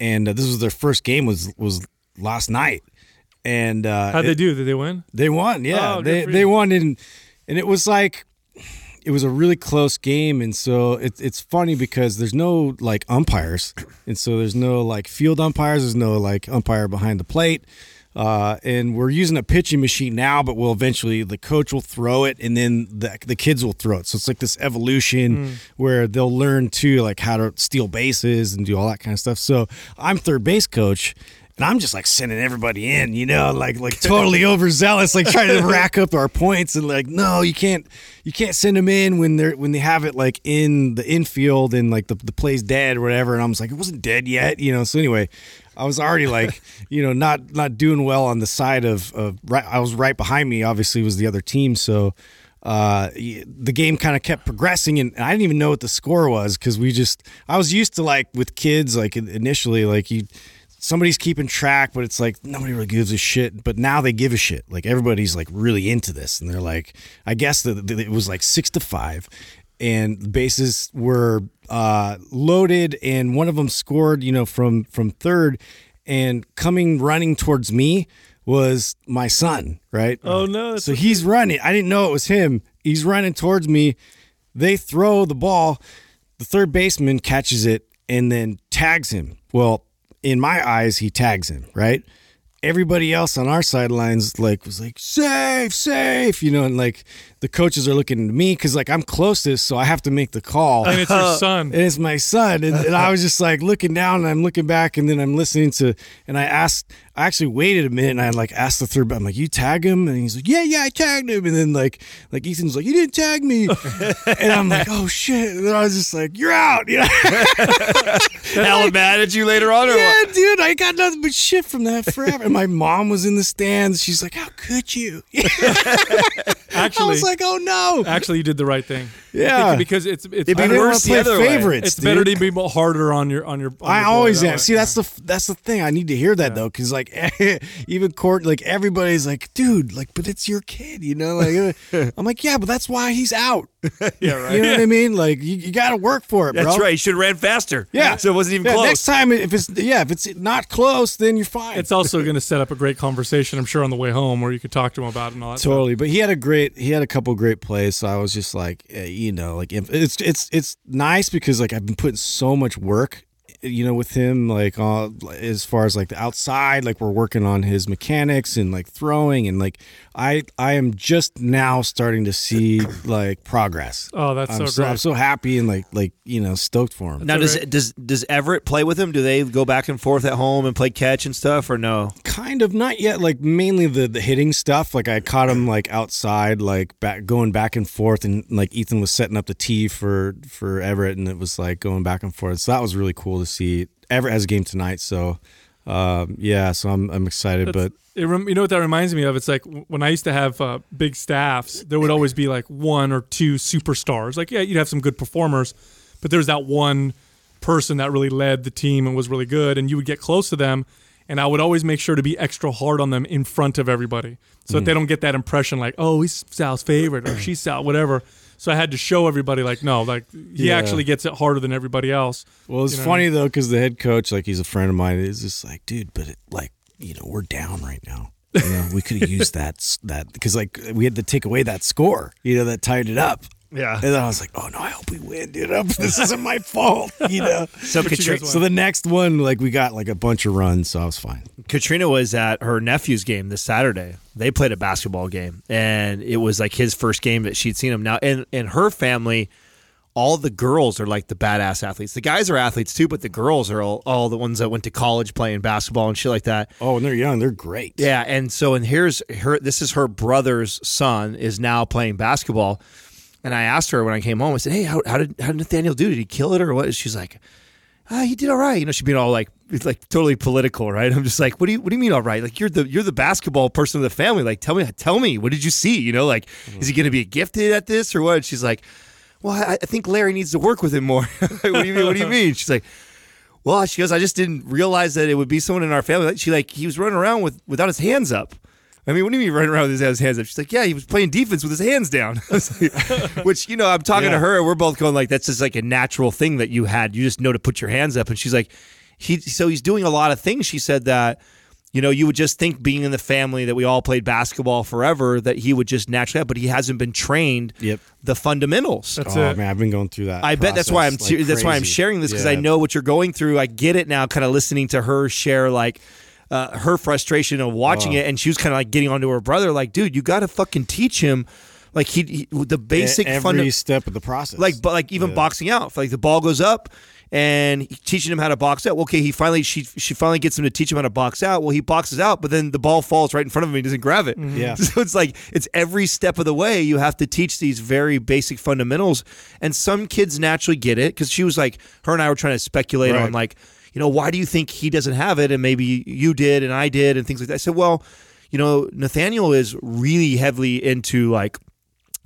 [SPEAKER 5] and uh, this was their first game was was last night. And uh,
[SPEAKER 2] How'd
[SPEAKER 5] it-
[SPEAKER 2] they do? Did they win?
[SPEAKER 5] they won, yeah.
[SPEAKER 2] Oh,
[SPEAKER 5] they they won, and and it was like it was a really close game, and so it's it's funny because there's no like umpires, and so there's no like field umpires. There's no like umpire behind the plate. Uh, and we're using a pitching machine now, but we'll eventually the coach will throw it, and then the the kids will throw it. So it's like this evolution
[SPEAKER 2] Hmm.
[SPEAKER 5] where they'll learn to like how to steal bases and do all that kind of stuff. So I'm third base coach, and I'm just like sending everybody in, you know, like like totally (laughs) overzealous, like trying to (laughs) rack up our points and like, no, you can't you can't send them in when they're when they have it like in the infield and like the, the play's dead or whatever. And I was like, it wasn't dead yet, you know. So anyway, I was already like, (laughs) you know, not not doing well on the side of of right. I was right behind me. Obviously, was the other team, so uh, the game kind of kept progressing, and I didn't even know what the score was because we just I was used to like with kids like initially like you somebody's keeping track, but it's like nobody really gives a shit. But now they give a shit. Like everybody's like really into this, and they're like, I guess that it was like six to five, and bases were uh, loaded, and one of them scored, you know, from from third, and coming running towards me was my son, right?
[SPEAKER 2] Oh, no,
[SPEAKER 5] So he's running. I didn't know it was him. He's running towards me. They throw the ball. The third baseman catches it and then tags him. Well, in my eyes, he tags him, right? Everybody else on our sidelines like was like safe, safe, you know, and like the coaches are looking at me because like I'm closest, so I have to make the call.
[SPEAKER 2] and it's your (laughs) son.
[SPEAKER 5] And it's my son. And, and I was just like looking down and I'm looking back and then I'm listening to, and I asked, I actually waited a minute and I like asked the third, I'm like, you tag him? And he's like, yeah, yeah, I tagged him. And then like, like Ethan's like, you didn't tag me. (laughs) and I'm like, oh shit. And then I was just like, you're out. You know? (laughs)
[SPEAKER 4] Hella mad at you later on, or
[SPEAKER 5] yeah,
[SPEAKER 4] what?
[SPEAKER 5] dude, I got nothing but shit from that forever. And my mom was in the stands. She's like, how could you? I
[SPEAKER 2] Actually,
[SPEAKER 5] was like, oh no.
[SPEAKER 2] actually, you did the right thing.
[SPEAKER 5] Yeah.
[SPEAKER 2] because it's it's
[SPEAKER 4] It'd be worse the other way.
[SPEAKER 2] it's
[SPEAKER 5] dude.
[SPEAKER 2] better to be harder on your on your. On
[SPEAKER 5] I
[SPEAKER 2] your
[SPEAKER 5] always am. See, that's the that's the thing. I need to hear that though, because like (laughs) even court, like everybody's like, dude, like, but it's your kid, you know? Like, uh, (laughs) I'm like, yeah, but that's why he's out. (laughs)
[SPEAKER 4] Yeah, right.
[SPEAKER 5] You know what I mean? Like, you, you got to work for it, bro.
[SPEAKER 4] That's right. You should have ran faster.
[SPEAKER 5] Yeah,
[SPEAKER 4] So it wasn't even
[SPEAKER 5] Yeah,
[SPEAKER 4] close.
[SPEAKER 5] Next time, if it's yeah, if it's not close, then you're fine.
[SPEAKER 2] It's also going to set up a great conversation, I'm sure, on the way home where you could talk to him about it and all that. stuff.
[SPEAKER 5] Totally, but he had a great he had a couple great plays. So I was just like, eh, you know, like it's it's it's nice because like I've been putting so much work, you know, with him. Like uh, as far as like the outside, like we're working on his mechanics and like throwing and like I I am just now starting to see like progress.
[SPEAKER 2] Oh, that's
[SPEAKER 5] I'm
[SPEAKER 2] so
[SPEAKER 5] so,
[SPEAKER 2] great.
[SPEAKER 5] I'm so happy and like like you know stoked for him.
[SPEAKER 4] now, does
[SPEAKER 2] great.
[SPEAKER 4] does does Everett play with him? Do they go back and forth at home and play catch and stuff, or no?
[SPEAKER 5] kind of not yet like mainly the the hitting stuff like i caught him like outside like back going back and forth and like ethan was setting up the tee for for everett and it was like going back and forth so that was really cool to see everett has a game tonight so um yeah so i'm i'm excited
[SPEAKER 2] That's-
[SPEAKER 5] but
[SPEAKER 2] It rem- you know what that reminds me of? It's like when I used to have uh, big staffs, there would always be like one or two superstars. Like, yeah, you'd have some good performers, but there's that one person that really led the team and was really good, and you would get close to them. And I would always make sure to be extra hard on them in front of everybody so that they don't get that impression like, oh, he's Sal's favorite or (clears throat) she's Sal, whatever. So I had to show everybody like, no, like he
[SPEAKER 5] Yeah.
[SPEAKER 2] actually gets it harder than everybody else.
[SPEAKER 5] well it's
[SPEAKER 2] You know?
[SPEAKER 5] funny though because the head coach like he's a friend of mine is just like dude but it, like you know we're down right now you know we could have used (laughs) that that because like we had to take away that score you know that tied it up
[SPEAKER 4] Yeah.
[SPEAKER 5] And then I was like, oh no, I hope we win, dude. I hope This isn't my fault, (laughs) you know.
[SPEAKER 4] So Katri-
[SPEAKER 5] So the next one, like we got like a bunch of runs, so I was fine.
[SPEAKER 4] Katrina was at her nephew's game this Saturday. They played a basketball game, and it was like his first game that she'd seen him. Now, in in her family, all the girls are like the badass athletes. The guys are athletes too, but the girls are all, all the ones that went to college playing basketball and shit like that.
[SPEAKER 5] Oh, and they're young, they're great.
[SPEAKER 4] Yeah, and so and here's her. This is her brother's son is now playing basketball, and I asked her when I came home. I said, "Hey, how, how did how did Nathaniel do? Did he kill it or what?" She's like, ah, "He did all right." You know, she's being all like it's like totally political, right? I'm just like, "What do you what do you mean all right? Like you're the you're the basketball person of the family. Like tell me tell me what did you see? You know, like is he to be gifted at this or what?" And she's like, "Well, I, I think Larry needs to work with him more." (laughs) what do you mean? What do you mean? She's like. Well, she goes. I just didn't realize that it would be someone in our family. She like he was running around with without his hands up. I mean, what do you mean running around with his hands up? She's like, yeah, he was playing defense with his hands down. (laughs) Like- (laughs) Which you know, I'm talking to her, and we're both going like, that's just like a natural thing that you had. You just know to put your hands up. And she's like, he. So he's doing a lot of things. She said that. You know, you would just think being in the family that we all played basketball forever that he would just naturally have, but he hasn't been trained
[SPEAKER 5] Yep.
[SPEAKER 4] the fundamentals.
[SPEAKER 2] That's
[SPEAKER 5] oh
[SPEAKER 2] it.
[SPEAKER 5] man, I've been going through that.
[SPEAKER 4] I bet that's why I'm
[SPEAKER 5] like,
[SPEAKER 4] ser- that's why I'm sharing this because I know what you're going through. I get it now. Kind of listening to her share like uh, her frustration of watching it, and she was kind of like getting onto her brother, like, dude, you got to fucking teach him, like he, he the basic
[SPEAKER 5] every
[SPEAKER 4] funda-
[SPEAKER 5] step of the process.
[SPEAKER 4] like but like even
[SPEAKER 5] Yeah.
[SPEAKER 4] boxing out like the ball goes up and teaching him how to box out well, okay he finally she she finally gets him to teach him how to box out well he boxes out but then the ball falls right in front of him he doesn't grab it (laughs)
[SPEAKER 5] Yeah.
[SPEAKER 4] so it's like it's every step of the way you have to teach these very basic fundamentals and some kids naturally get it because she was like her and i were trying to speculate
[SPEAKER 5] Right.
[SPEAKER 4] on like you know why do you think he doesn't have it? And maybe you did and i did and things like that. I said well you know nathaniel is really heavily into like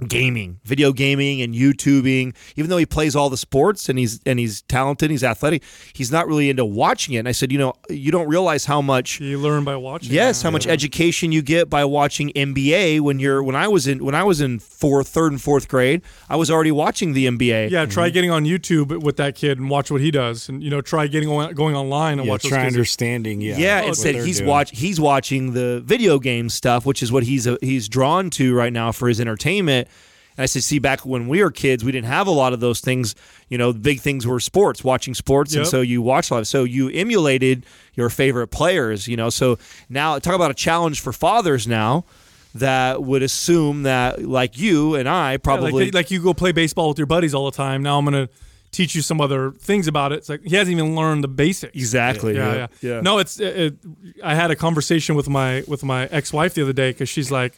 [SPEAKER 4] gaming, video gaming, and YouTubing. Even though he plays all the sports and he's and he's talented, he's athletic, he's not really into watching it. And I said, you know, you don't realize how much.
[SPEAKER 2] You learn by watching.
[SPEAKER 4] Yes, how much education you get by watching NBA. When you're when I was in when I was in fourth, third, and fourth grade, I was already watching the NBA.
[SPEAKER 2] Yeah, try getting on YouTube with that kid and watch what he does, and you know, try getting on, going online and
[SPEAKER 5] Yeah,
[SPEAKER 2] watch.
[SPEAKER 5] try
[SPEAKER 2] kids.
[SPEAKER 5] understanding. Yeah,
[SPEAKER 4] Yeah,
[SPEAKER 5] what
[SPEAKER 4] instead he's
[SPEAKER 5] doing.
[SPEAKER 4] watch he's watching the video game stuff, which is what he's uh, he's drawn to right now for his entertainment. And I said, see, back when we were kids, we didn't have a lot of those things. You know, big things were sports, watching sports, and so you watched a lot. So you emulated your favorite players. You know, so now talk about a challenge for fathers now that would assume that like you and I
[SPEAKER 2] Yeah,
[SPEAKER 4] probably
[SPEAKER 2] like, like you go play baseball with your buddies all the time. Now I'm gonna teach you some other things about it. It's like he hasn't even learned the basics.
[SPEAKER 4] exactly
[SPEAKER 2] yeah, yeah, No, it's it, it, I had a conversation with my with my ex wife the other day because she's like,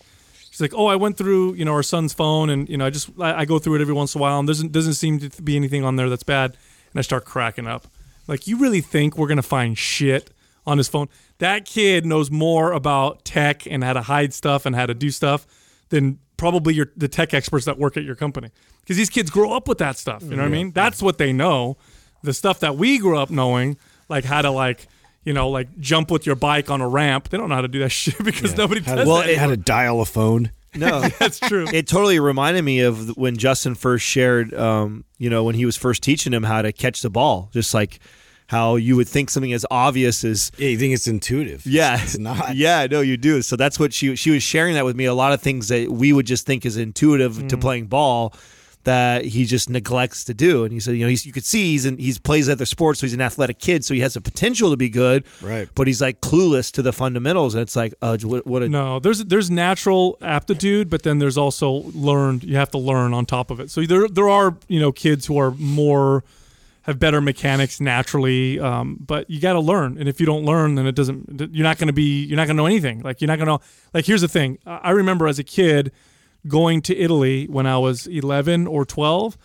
[SPEAKER 2] she's like, oh, I went through you know our son's phone and you know I just I, I go through it every once in a while and doesn't doesn't seem to be anything on there that's bad, and I start cracking up. Like, you really think we're gonna find shit on his phone? That kid knows more about tech and how to hide stuff and how to do stuff than probably your the tech experts that work at your company because these kids grow up with that stuff. You know what I mean? That's what they know. The stuff that we grew up knowing, like how to like you know like jump with your bike on a ramp. They don't know how to do that (laughs) shit because nobody does
[SPEAKER 4] Well,
[SPEAKER 2] that.
[SPEAKER 4] it-
[SPEAKER 5] how to dial a phone.
[SPEAKER 4] no. (laughs)
[SPEAKER 2] That's true. (laughs)
[SPEAKER 4] it totally reminded me of when Justin first shared, um, you know, when he was first teaching him how to catch the ball, just like how you would think something as obvious as
[SPEAKER 5] Yeah, you think it's intuitive?
[SPEAKER 4] yeah,
[SPEAKER 5] it's not.
[SPEAKER 4] Yeah, no, you do. So that's what she she was sharing that with me. A lot of things that we would just think is intuitive
[SPEAKER 5] Mm.
[SPEAKER 4] to playing ball that he just neglects to do. And he said, you know, he's, you could see he's in, he's plays other sports, so he's an athletic kid, so he has the potential to be good.
[SPEAKER 5] Right.
[SPEAKER 4] But he's like clueless to the fundamentals, and it's like, uh, what, what a
[SPEAKER 2] No, there's there's natural aptitude, but then there's also learned. You have to learn on top of it. So there there are you know kids who are more have better mechanics naturally, um, but you got to learn. And if you don't learn, then it doesn't. You're not going to be. You're not going to know anything. Like you're not going to. Like here's the thing. I I remember as a kid going to Italy when I was 11 or 12,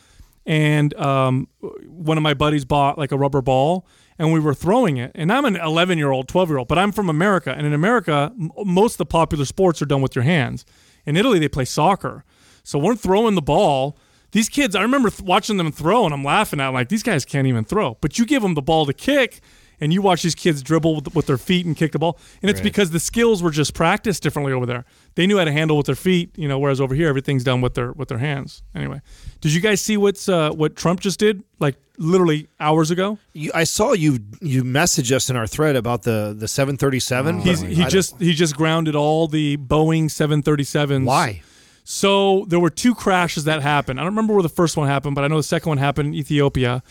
[SPEAKER 2] and um, one of my buddies bought like a rubber ball and we were throwing it. And i'm an 11 year old 12 year old but i'm from america and in america m- most of the popular sports are done with your hands. In italy they play soccer. So we're throwing the ball. These kids i remember th- watching them throw and i'm laughing at like these guys can't even throw. But you give them the ball to kick and you watch these kids dribble with, with their feet and kick the ball. And it's because the skills were just practiced differently over there they knew how to handle with their feet you know whereas over here everything's done with their with their hands anyway did you guys see what's uh, what trump just did like literally hours ago
[SPEAKER 4] You, I saw you you message us in our thread about the the 737.
[SPEAKER 2] He's, he
[SPEAKER 4] I
[SPEAKER 2] just he just grounded all the Boeing 737s.
[SPEAKER 4] why?
[SPEAKER 2] So there were two crashes that happened. I don't remember where the first one happened, but I know the second one happened in Ethiopia,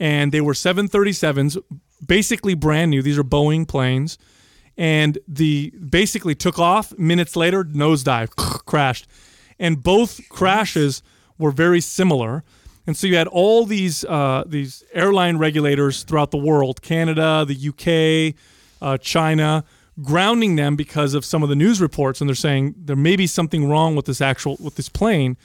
[SPEAKER 2] and they were 737s, basically brand new. These are Boeing planes, and the basically took off. Minutes later, nosedive, (laughs) crashed, and both crashes were very similar. And so you had all these uh, these airline regulators throughout the world, Canada, the UK, uh, China, grounding them because of some of the news reports, and they're saying there may be something wrong with this actual with this plane.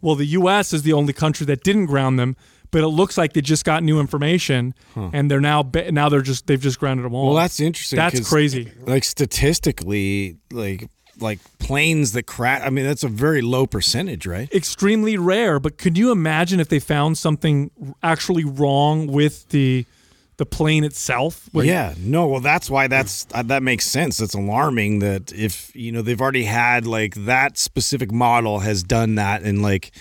[SPEAKER 2] Well, the U.S. is the only country that didn't ground them, but it looks like they just got new information, and they're now now they're just they've just grounded them all.
[SPEAKER 5] Well, that's interesting.
[SPEAKER 2] That's crazy.
[SPEAKER 5] Like statistically, like like planes that crash. I mean, that's a very low percentage, right?
[SPEAKER 2] extremely rare. But could you imagine if they found something actually wrong with the the plane itself? Like,
[SPEAKER 5] yeah, no. Well, that's why that's uh, that makes sense. It's alarming that if you know they've already had like that specific model has done that and like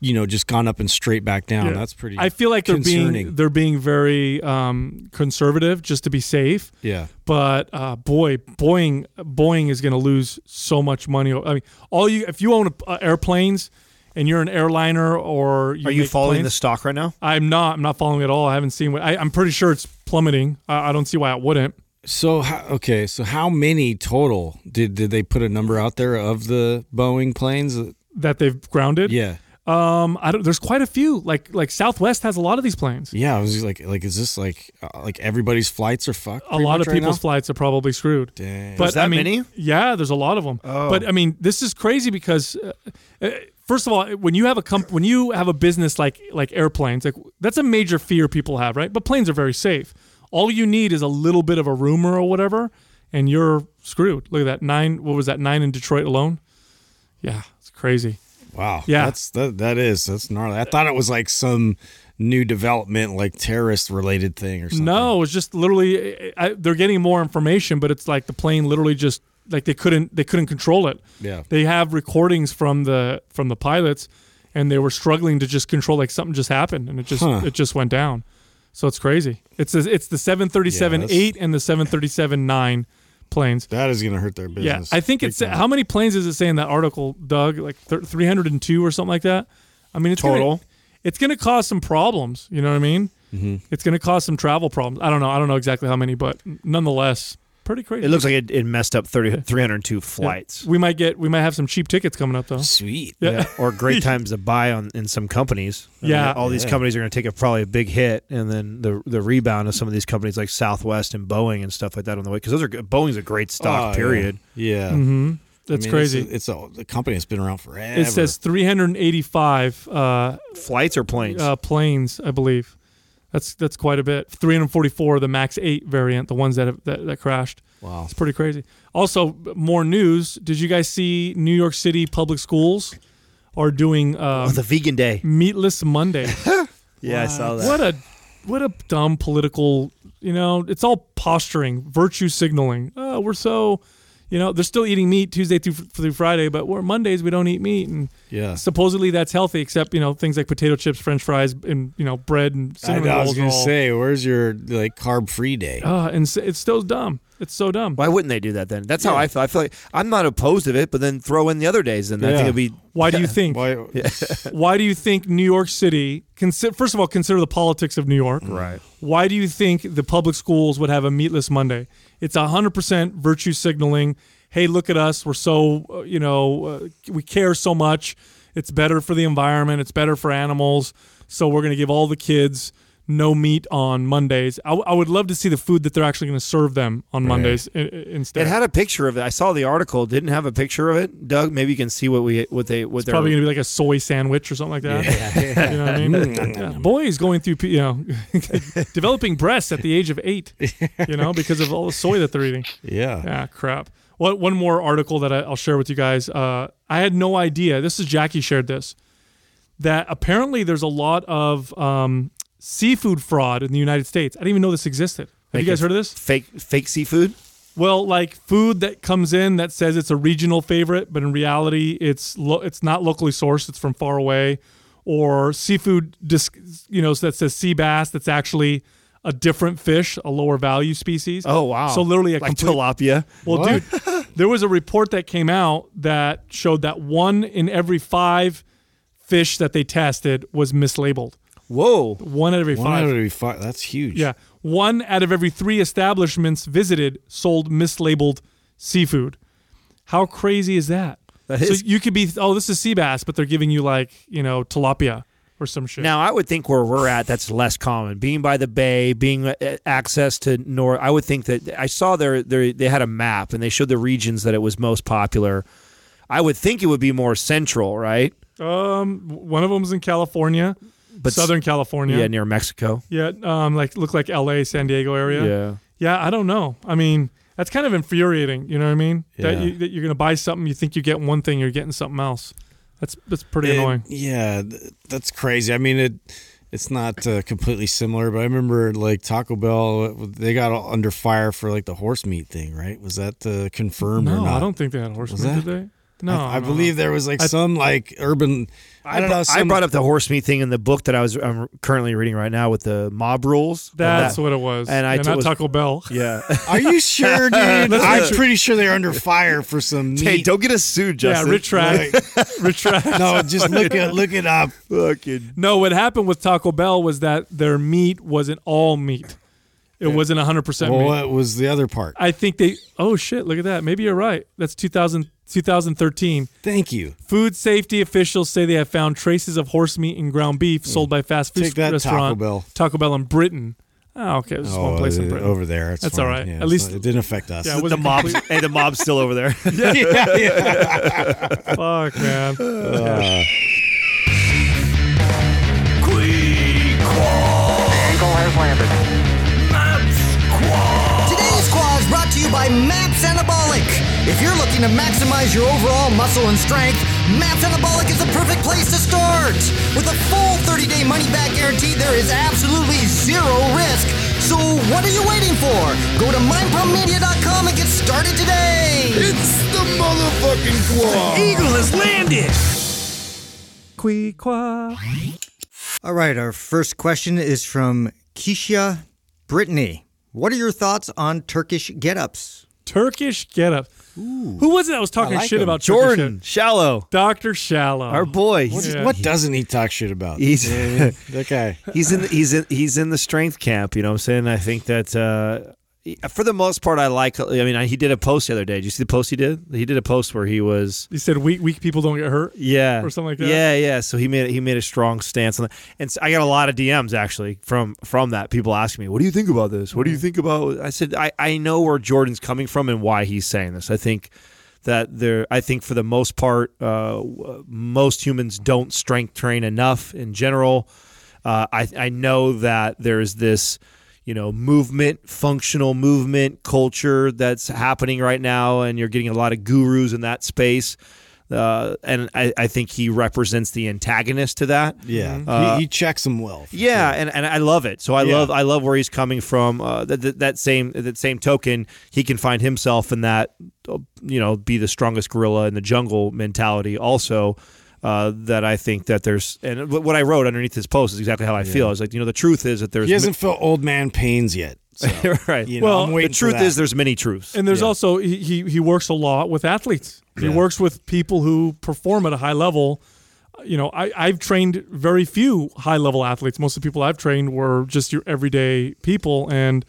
[SPEAKER 5] you know just gone up and straight back down.
[SPEAKER 2] Yeah.
[SPEAKER 5] That's pretty.
[SPEAKER 2] I feel like they're
[SPEAKER 5] concerning.
[SPEAKER 2] being they're being very um, conservative just to be safe.
[SPEAKER 5] yeah.
[SPEAKER 2] But uh, boy, Boeing Boeing is going to lose so much money. I mean, all you if you own uh, airplanes and you're an airliner or
[SPEAKER 4] Are you
[SPEAKER 2] make
[SPEAKER 4] following the stock right now?
[SPEAKER 2] I'm not. I'm not following at all. I haven't seen what. I, I'm pretty sure it's plummeting. I, I don't see why it wouldn't.
[SPEAKER 5] So okay, so how many total did did they put a number out there of the Boeing planes?
[SPEAKER 2] That they've grounded.
[SPEAKER 5] Yeah.
[SPEAKER 2] Um. I don't. There's quite a few. Like like Southwest has a lot of these planes.
[SPEAKER 5] Yeah, I was just like, like, is this like, uh, like everybody's flights are fucked?
[SPEAKER 2] A lot of
[SPEAKER 5] right
[SPEAKER 2] people's
[SPEAKER 5] now?
[SPEAKER 2] flights are probably screwed.
[SPEAKER 5] Dang.
[SPEAKER 2] But
[SPEAKER 4] that
[SPEAKER 2] I mean,
[SPEAKER 4] many?
[SPEAKER 2] Yeah, there's a lot of them.
[SPEAKER 4] Oh.
[SPEAKER 2] But I mean, this is crazy because, uh, uh, first of all, when you have a comp- when you have a business like like airplanes, like that's a major fear people have, right? But planes are very safe. All you need is a little bit of a rumor or whatever, and you're screwed. Look at that nine. What was that nine in Detroit alone? Yeah, it's crazy.
[SPEAKER 5] Wow.
[SPEAKER 2] Yeah.
[SPEAKER 5] That's that that is that's gnarly. I thought it was like some new development, like terrorist related thing or something.
[SPEAKER 2] No, it was just literally I, they're getting more information, but it's like the plane literally just like they couldn't they couldn't control it.
[SPEAKER 5] Yeah.
[SPEAKER 2] They have recordings from the from the pilots, and they were struggling to just control. Like something just happened, and it just
[SPEAKER 5] Huh.
[SPEAKER 2] it just went down. So it's crazy. It's the- it's the 737
[SPEAKER 5] yeah,
[SPEAKER 2] 8 and the seven thirty seven nine planes.
[SPEAKER 5] That is gonna hurt their business. Yeah.
[SPEAKER 2] I think it's how many planes is it saying that article, Doug? Like three hundred and two or something like that. I mean, it's
[SPEAKER 4] Total?
[SPEAKER 2] Gonna, it's going to cause some problems. You know what I mean? Mm-hmm. It's going to cause some travel problems. I don't know. I don't know exactly how many, but nonetheless, pretty crazy.
[SPEAKER 4] It looks like it, it messed up 30, 302 flights.
[SPEAKER 2] we might get we might have some cheap tickets coming up though.
[SPEAKER 5] sweet.
[SPEAKER 2] Yeah.
[SPEAKER 4] or great (laughs) times to buy on in some companies. I mean,
[SPEAKER 2] Yeah.
[SPEAKER 4] all these
[SPEAKER 5] Yeah.
[SPEAKER 4] companies are going to take a probably a big hit, and then the the rebound of some of these companies like Southwest and Boeing and stuff like that on the way because those are Boeing's a great stock.
[SPEAKER 5] Oh,
[SPEAKER 4] period.
[SPEAKER 5] Yeah.
[SPEAKER 2] hmm
[SPEAKER 5] I
[SPEAKER 2] That's
[SPEAKER 5] mean,
[SPEAKER 2] crazy.
[SPEAKER 5] It's a, it's a, company that's been around forever.
[SPEAKER 2] it says 385 uh,
[SPEAKER 4] Flights or planes?
[SPEAKER 2] uh, planes, I believe. That's that's quite a bit. 344 the Max 8 variant, the ones that have, that, that crashed.
[SPEAKER 5] wow.
[SPEAKER 2] It's pretty crazy. Also, more news. Did you guys see New York City public schools are doing
[SPEAKER 4] oh,
[SPEAKER 2] um,
[SPEAKER 4] the vegan day.
[SPEAKER 2] meatless Monday? (laughs)
[SPEAKER 4] Yeah, I saw that.
[SPEAKER 2] what a what a dumb political. You know, it's all posturing, virtue signaling. Oh, we're so. You know, they're still eating meat Tuesday through, through Friday, but we're Mondays we don't eat meat, and
[SPEAKER 5] Yeah.
[SPEAKER 2] supposedly that's healthy. Except you know things like potato chips, French fries, and you know bread and
[SPEAKER 5] I,
[SPEAKER 2] cinnamon
[SPEAKER 5] I was gonna
[SPEAKER 2] all-
[SPEAKER 5] say, where's your like carb free day?
[SPEAKER 2] Uh, and it's still dumb. It's so dumb.
[SPEAKER 4] Why wouldn't they do that then? That's how I feel. I feel like I'm not opposed to it, but then throw in the other days, and I think it'd be
[SPEAKER 2] Why do you think?
[SPEAKER 5] Why? (laughs)
[SPEAKER 2] Why do you think New York City? Consi- first of all, consider the politics of New York.
[SPEAKER 4] right.
[SPEAKER 2] Why do you think the public schools would have a meatless Monday? It's hundred percent virtue signaling. Hey, look at us. We're so uh, you know uh, we care so much. It's better for the environment. It's better for animals. So we're going to give all the kids no meat on Mondays. I, w- I would love to see the food that they're actually going to serve them on Mondays i- i- instead.
[SPEAKER 4] It had a picture of it. I saw the article. Didn't have a picture of it. Doug, maybe you can see what we what they what
[SPEAKER 2] It's
[SPEAKER 4] they're
[SPEAKER 2] probably going to be like a soy sandwich or something like that. (laughs) you know what I mean? Yeah. Boys going through, you know, (laughs) developing breasts at the age of eight, you know, because of all the soy that they're eating.
[SPEAKER 5] Yeah.
[SPEAKER 2] Yeah, crap. What one more article that I'll share with you guys. Uh, I had no idea. This is Jackie shared this. That apparently there's a lot of um, seafood fraud in the United States. I didn't even know this existed. Have you guys heard of this?
[SPEAKER 4] Fake fake seafood.
[SPEAKER 2] Well, like food that comes in that says it's a regional favorite, but in reality, it's lo- it's not locally sourced. It's from far away, or seafood, dis- you know, that says sea bass. That's actually a different fish, a lower value species.
[SPEAKER 4] Oh wow!
[SPEAKER 2] So literally a
[SPEAKER 4] like
[SPEAKER 2] complete.
[SPEAKER 4] tilapia.
[SPEAKER 2] Well, dude, (laughs) there was a report that came out that showed that one in every five fish that they tested was mislabeled.
[SPEAKER 4] Whoa!
[SPEAKER 2] One out of every
[SPEAKER 5] One
[SPEAKER 2] five.
[SPEAKER 5] out of every five. That's huge.
[SPEAKER 2] Yeah. One out of every three establishments visited sold mislabeled seafood. How crazy is that?
[SPEAKER 4] That
[SPEAKER 2] so you could be, oh, this is sea bass, but they're giving you like, you know, tilapia or some shit.
[SPEAKER 4] Now I would think where we're at, that's less common. Being by the bay, being uh, access to north, I would think that I saw their, their they had a map and they showed the regions that it was most popular. I would think it would be more central, right?
[SPEAKER 2] um, one of them's in California,
[SPEAKER 4] But
[SPEAKER 2] Southern California.
[SPEAKER 4] yeah, near Mexico.
[SPEAKER 2] Yeah, um, like look like L.A., San Diego area.
[SPEAKER 4] Yeah.
[SPEAKER 2] Yeah, I don't know. I mean, that's kind of infuriating. You know what I mean? That, you, that you're going to buy something, you think you get one thing, you're getting something else. That's that's pretty
[SPEAKER 5] It-
[SPEAKER 2] annoying.
[SPEAKER 5] Yeah, that's crazy. I mean, it it's not uh, completely similar, but I remember like Taco Bell, they got all under fire for like the horse meat thing, right? Was that uh, confirmed or
[SPEAKER 2] No,
[SPEAKER 5] not?
[SPEAKER 2] I don't think they had horse
[SPEAKER 5] Was
[SPEAKER 2] meat,
[SPEAKER 5] that-
[SPEAKER 2] did they? No,
[SPEAKER 5] I, I
[SPEAKER 2] no,
[SPEAKER 5] believe there was like
[SPEAKER 2] I-
[SPEAKER 5] some like urban. I don't know.
[SPEAKER 4] I brought up the horse meat thing in the book that I was I'm currently reading right now with the mob rules.
[SPEAKER 2] That's
[SPEAKER 4] That-
[SPEAKER 2] what it was.
[SPEAKER 4] and I
[SPEAKER 2] Yeah,
[SPEAKER 4] t-
[SPEAKER 2] not Taco Bell. (laughs)
[SPEAKER 4] yeah.
[SPEAKER 5] Are you sure, (laughs) dude? I'm pretty sure they're under fire for some meat.
[SPEAKER 4] hey, don't get us sued,
[SPEAKER 2] Yeah,
[SPEAKER 4] Justin.
[SPEAKER 2] retract. (laughs) retract.
[SPEAKER 5] no, just look it look it up.
[SPEAKER 4] Fucking.
[SPEAKER 2] No, what happened with Taco Bell was that their meat wasn't all meat. It wasn't 100%
[SPEAKER 5] Well,
[SPEAKER 2] meat.
[SPEAKER 5] what was the other part?
[SPEAKER 2] I think they. Oh shit! Look at that. Maybe you're right. That's 2000, 2013.
[SPEAKER 5] Thank you.
[SPEAKER 2] Food safety officials say they have found traces of horse meat and ground beef sold by fast food
[SPEAKER 5] Take that, Taco
[SPEAKER 2] restaurant
[SPEAKER 5] Bell.
[SPEAKER 2] Taco Bell in Britain. Oh, okay. There's just one place in
[SPEAKER 5] uh,
[SPEAKER 2] Britain.
[SPEAKER 5] over there. It's
[SPEAKER 2] That's
[SPEAKER 5] fine.
[SPEAKER 2] all right.
[SPEAKER 5] Yeah,
[SPEAKER 2] At least-
[SPEAKER 5] not- it didn't affect us.
[SPEAKER 2] Yeah, it
[SPEAKER 4] The
[SPEAKER 2] wasn't
[SPEAKER 4] mob's hey, the mob's still over there. (laughs)
[SPEAKER 5] yeah, (laughs) yeah.
[SPEAKER 2] Fuck, man. Yeah.
[SPEAKER 6] Today's squad is brought to you by Maps Anabolic. If you're looking to maximize your overall muscle and strength, Maps Anabolic is the perfect place to start. With a full 30-day money-back guarantee, there is absolutely zero risk. So what are you waiting for? Go to mindpumpmedia.com and get started today.
[SPEAKER 3] It's the motherfucking quad.
[SPEAKER 1] Eagle has landed.
[SPEAKER 2] Queequa.
[SPEAKER 6] All right, our first question is from Keisha Brittany. What are your thoughts on Turkish get-ups?
[SPEAKER 2] Turkish get up. Who was it that was talking
[SPEAKER 5] like
[SPEAKER 2] shit
[SPEAKER 5] him.
[SPEAKER 2] about
[SPEAKER 4] Jordan
[SPEAKER 2] Turkish
[SPEAKER 4] Shallow,
[SPEAKER 2] Dr. Shallow.
[SPEAKER 4] our boy.
[SPEAKER 5] What,
[SPEAKER 2] Yeah.
[SPEAKER 5] what doesn't he talk shit about?
[SPEAKER 4] He's-
[SPEAKER 5] You know what I mean? that guy. (laughs)
[SPEAKER 4] he's in the, he's in he's in the strength camp. You know what I'm saying? I think that uh, for the most part, I like. I mean, he did a post the other day. Did you see the post he did? He did a post where he was.
[SPEAKER 2] He said weak weak people don't get hurt.
[SPEAKER 4] Yeah,
[SPEAKER 2] Or something like that?
[SPEAKER 4] Yeah, yeah. So he made he made a strong stance on that, and so I got a lot of DMs actually from from that. People asking me, "What do you think about this? What do you think about?" I said, "I I know where Jordan's coming from and why he's saying this. I think that there. I think for the most part, uh, most humans don't strength train enough in general. Uh, I I know that there's this." You know, movement, functional movement culture that's happening right now, and you're getting a lot of gurus in that space. Uh, and I, I think he represents the antagonist to that.
[SPEAKER 5] Yeah,
[SPEAKER 4] Uh,
[SPEAKER 5] he, he checks him well.
[SPEAKER 4] Yeah,
[SPEAKER 5] sure.
[SPEAKER 4] and, and I love it. So I
[SPEAKER 5] Yeah.
[SPEAKER 4] love I love where he's coming from. Uh, that, that that same that same token, he can find himself in that, uh, you know, be the strongest gorilla in the jungle mentality. Also, uh, that I think that there's and what I wrote underneath his post is exactly how I feel. I was like, you know, the truth is that there's
[SPEAKER 5] he hasn't felt old man pains yet. (laughs) So,
[SPEAKER 4] right.
[SPEAKER 5] you know,
[SPEAKER 2] Well,
[SPEAKER 5] I'm
[SPEAKER 4] the truth is there's many truths.
[SPEAKER 2] And there's
[SPEAKER 5] Yeah.
[SPEAKER 2] also he, he he works a lot with athletes. He
[SPEAKER 5] Yeah.
[SPEAKER 2] works with people who perform at a high level. You know, I, I've trained very few high level athletes. Most of the people I've trained were just your everyday people. And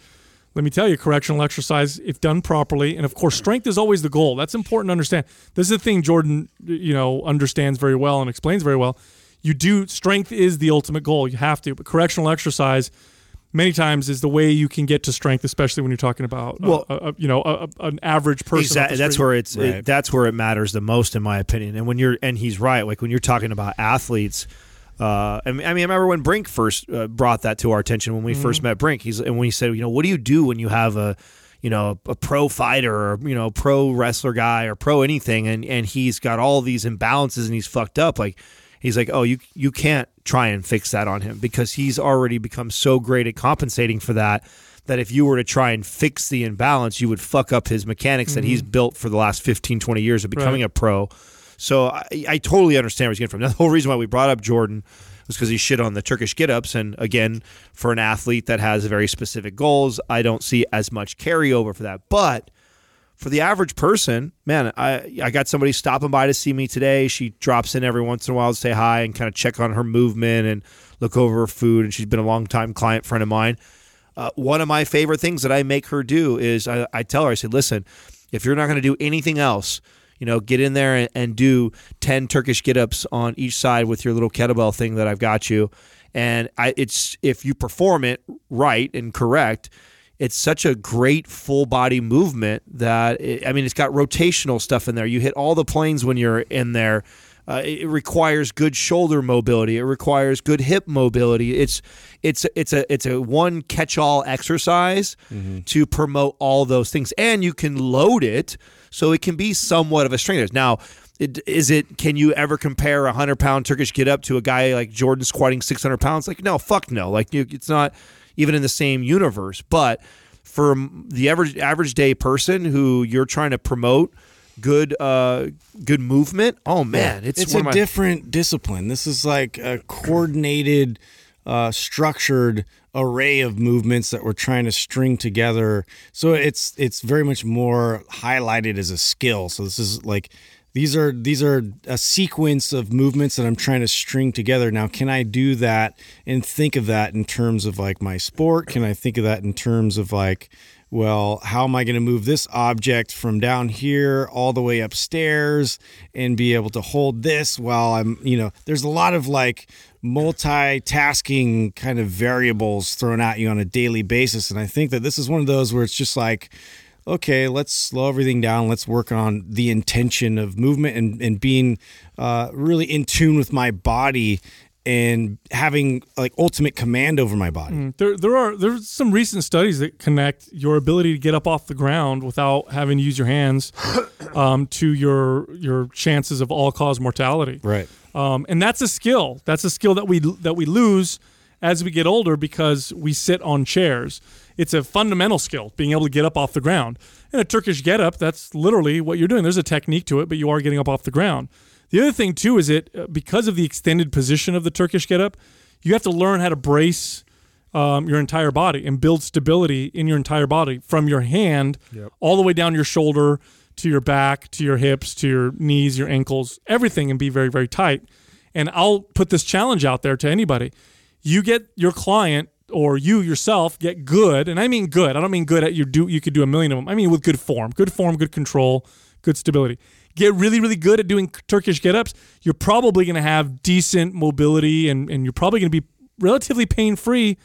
[SPEAKER 2] let me tell you, correctional exercise, if done properly, and of course, strength is always the goal. That's important to understand. This is the thing Jordan, you know, understands very well and explains very well. You do strength is the ultimate goal. You have to, but correctional exercise many times is the way you can get to strength, especially when you're talking about uh,
[SPEAKER 4] Well-
[SPEAKER 2] uh, uh, you know a, a- an average person.
[SPEAKER 4] Exactly. That's where it's it- that's where it matters the most, in my opinion. And when you're and he's right. Like when you're talking about athletes. Uh, I mean, I mean, I remember when Brink first uh, brought that to our attention when we
[SPEAKER 2] Mm-hmm.
[SPEAKER 4] first met Brink. He's and when he said, you know, what do you do when you have a, you know, a pro fighter or you know, pro wrestler guy or pro anything, and and he's got all these imbalances and he's fucked up. Like he's like, oh, you you can't try and fix that on him because he's already become so great at compensating for that that if you were to try and fix the imbalance, you would fuck up his mechanics that he's built for the last 15, 20 years of becoming
[SPEAKER 2] Right.
[SPEAKER 4] a pro. So I, I totally understand where he's getting from. Now, (laughs) the whole reason why we brought up Jordan was because he shit on the Turkish get ups. And again, for an athlete that has very specific goals, I don't see as much carryover for that. But for the average person, man, I I got somebody stopping by to see me today. She drops in every once in a while to say hi and kind of check on her movement and look over her food. And she's been a long time client friend of mine. Uh, one of my favorite things that I make her do is I, I tell her, I say, listen, if you're not going to do anything else, you know, get in there and, and do 10 Turkish get ups on each side with your little kettlebell thing that I've got you. And I, it's if you perform it right and correct, it's such a great full body movement that it, I mean, it's got rotational stuff in there. You hit all the planes when you're in there. Uh, it requires good shoulder mobility. It requires good hip mobility. It's it's it's a it's a one catch all exercise to promote all those things, and you can load it so it can be somewhat of a strength. Now, it, is it? Can you ever compare a hundred pound Turkish get up to a guy like Jordan squatting six hundred pounds? Like no, fuck no. Like you, it's not even in the same universe. But for the average average day person who you're trying to promote good uh good movement oh man it's,
[SPEAKER 5] it's a
[SPEAKER 4] my,
[SPEAKER 5] different discipline. This is like a coordinated, uh, structured array of movements that we're trying to string together. So it's it's very much more highlighted as a skill. So this is like these are these are a sequence of movements that I'm trying to string together. Now, can I do that and think of that in terms of like my sport? Can I think of that in terms of like well, how am I going to move this object from down here all the way upstairs and be able to hold this while I'm, you know, there's a lot of like multitasking kind of variables thrown at you on a daily basis. And I think that this is one of those where it's just like, okay, let's slow everything down. Let's work on the intention of movement and, and being uh, really in tune with my body and having like ultimate command over my body.
[SPEAKER 2] There, there are there's some recent studies that connect your ability to get up off the ground without having to use your hands (gasps) um, to your your chances of all cause mortality.
[SPEAKER 5] Right.
[SPEAKER 2] Um, and that's a skill. That's a skill that we that we lose as we get older because we sit on chairs. It's a fundamental skill, being able to get up off the ground. And a Turkish get up, that's literally what you're doing. There's a technique to it, but you are getting up off the ground. The other thing too is it uh, because of the extended position of the Turkish get up, you have to learn how to brace um, your entire body and build stability in your entire body from your hand all the way down your shoulder to your back to your hips to your knees, your ankles, everything, and be very very tight. And I'll put this challenge out there to anybody: you get your client or you yourself get good, and I mean good. I don't mean good at you do you could do a million of them. I mean with good form, good form, good control, good stability. Get really really good at doing Turkish get ups. You're probably going to have decent mobility, and and you're probably going to be relatively pain free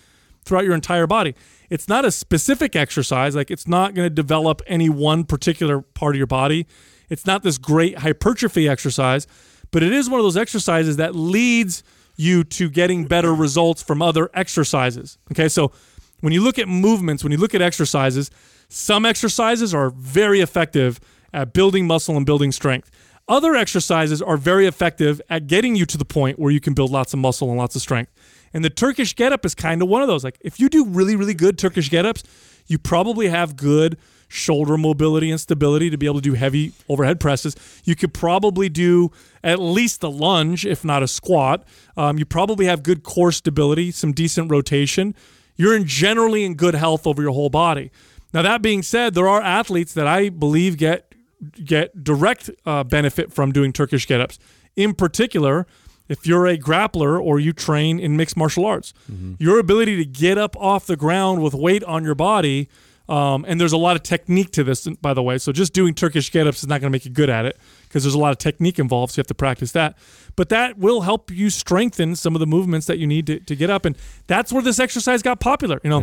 [SPEAKER 2] throughout your entire body. It's not a specific exercise, like it's not going to develop any one particular part of your body. It's not this great hypertrophy exercise, but it is one of those exercises that leads you to getting better results from other exercises. Okay, so when you look at movements, when you look at exercises, some exercises are very effective at building muscle and building strength. Other exercises are very effective at getting you to the point where you can build lots of muscle and lots of strength. And the Turkish get up is kind of one of those. Like if you do really, really good Turkish get ups, you probably have good shoulder mobility and stability to be able to do heavy overhead presses. You could probably do at least a lunge, if not a squat. Um, you probably have good core stability, some decent rotation. You're in generally in good health over your whole body. Now that being said, there are athletes that I believe get get direct uh, benefit from doing Turkish get-ups. In particular, if you're a grappler or you train in mixed martial arts, your ability to get up off the ground with weight on your body, um, and there's a lot of technique to this, by the way. So just doing Turkish get-ups is not going to make you good at it because there's a lot of technique involved. So you have to practice that. But that will help you strengthen some of the movements that you need to, to get up, and that's where this exercise got popular. You know,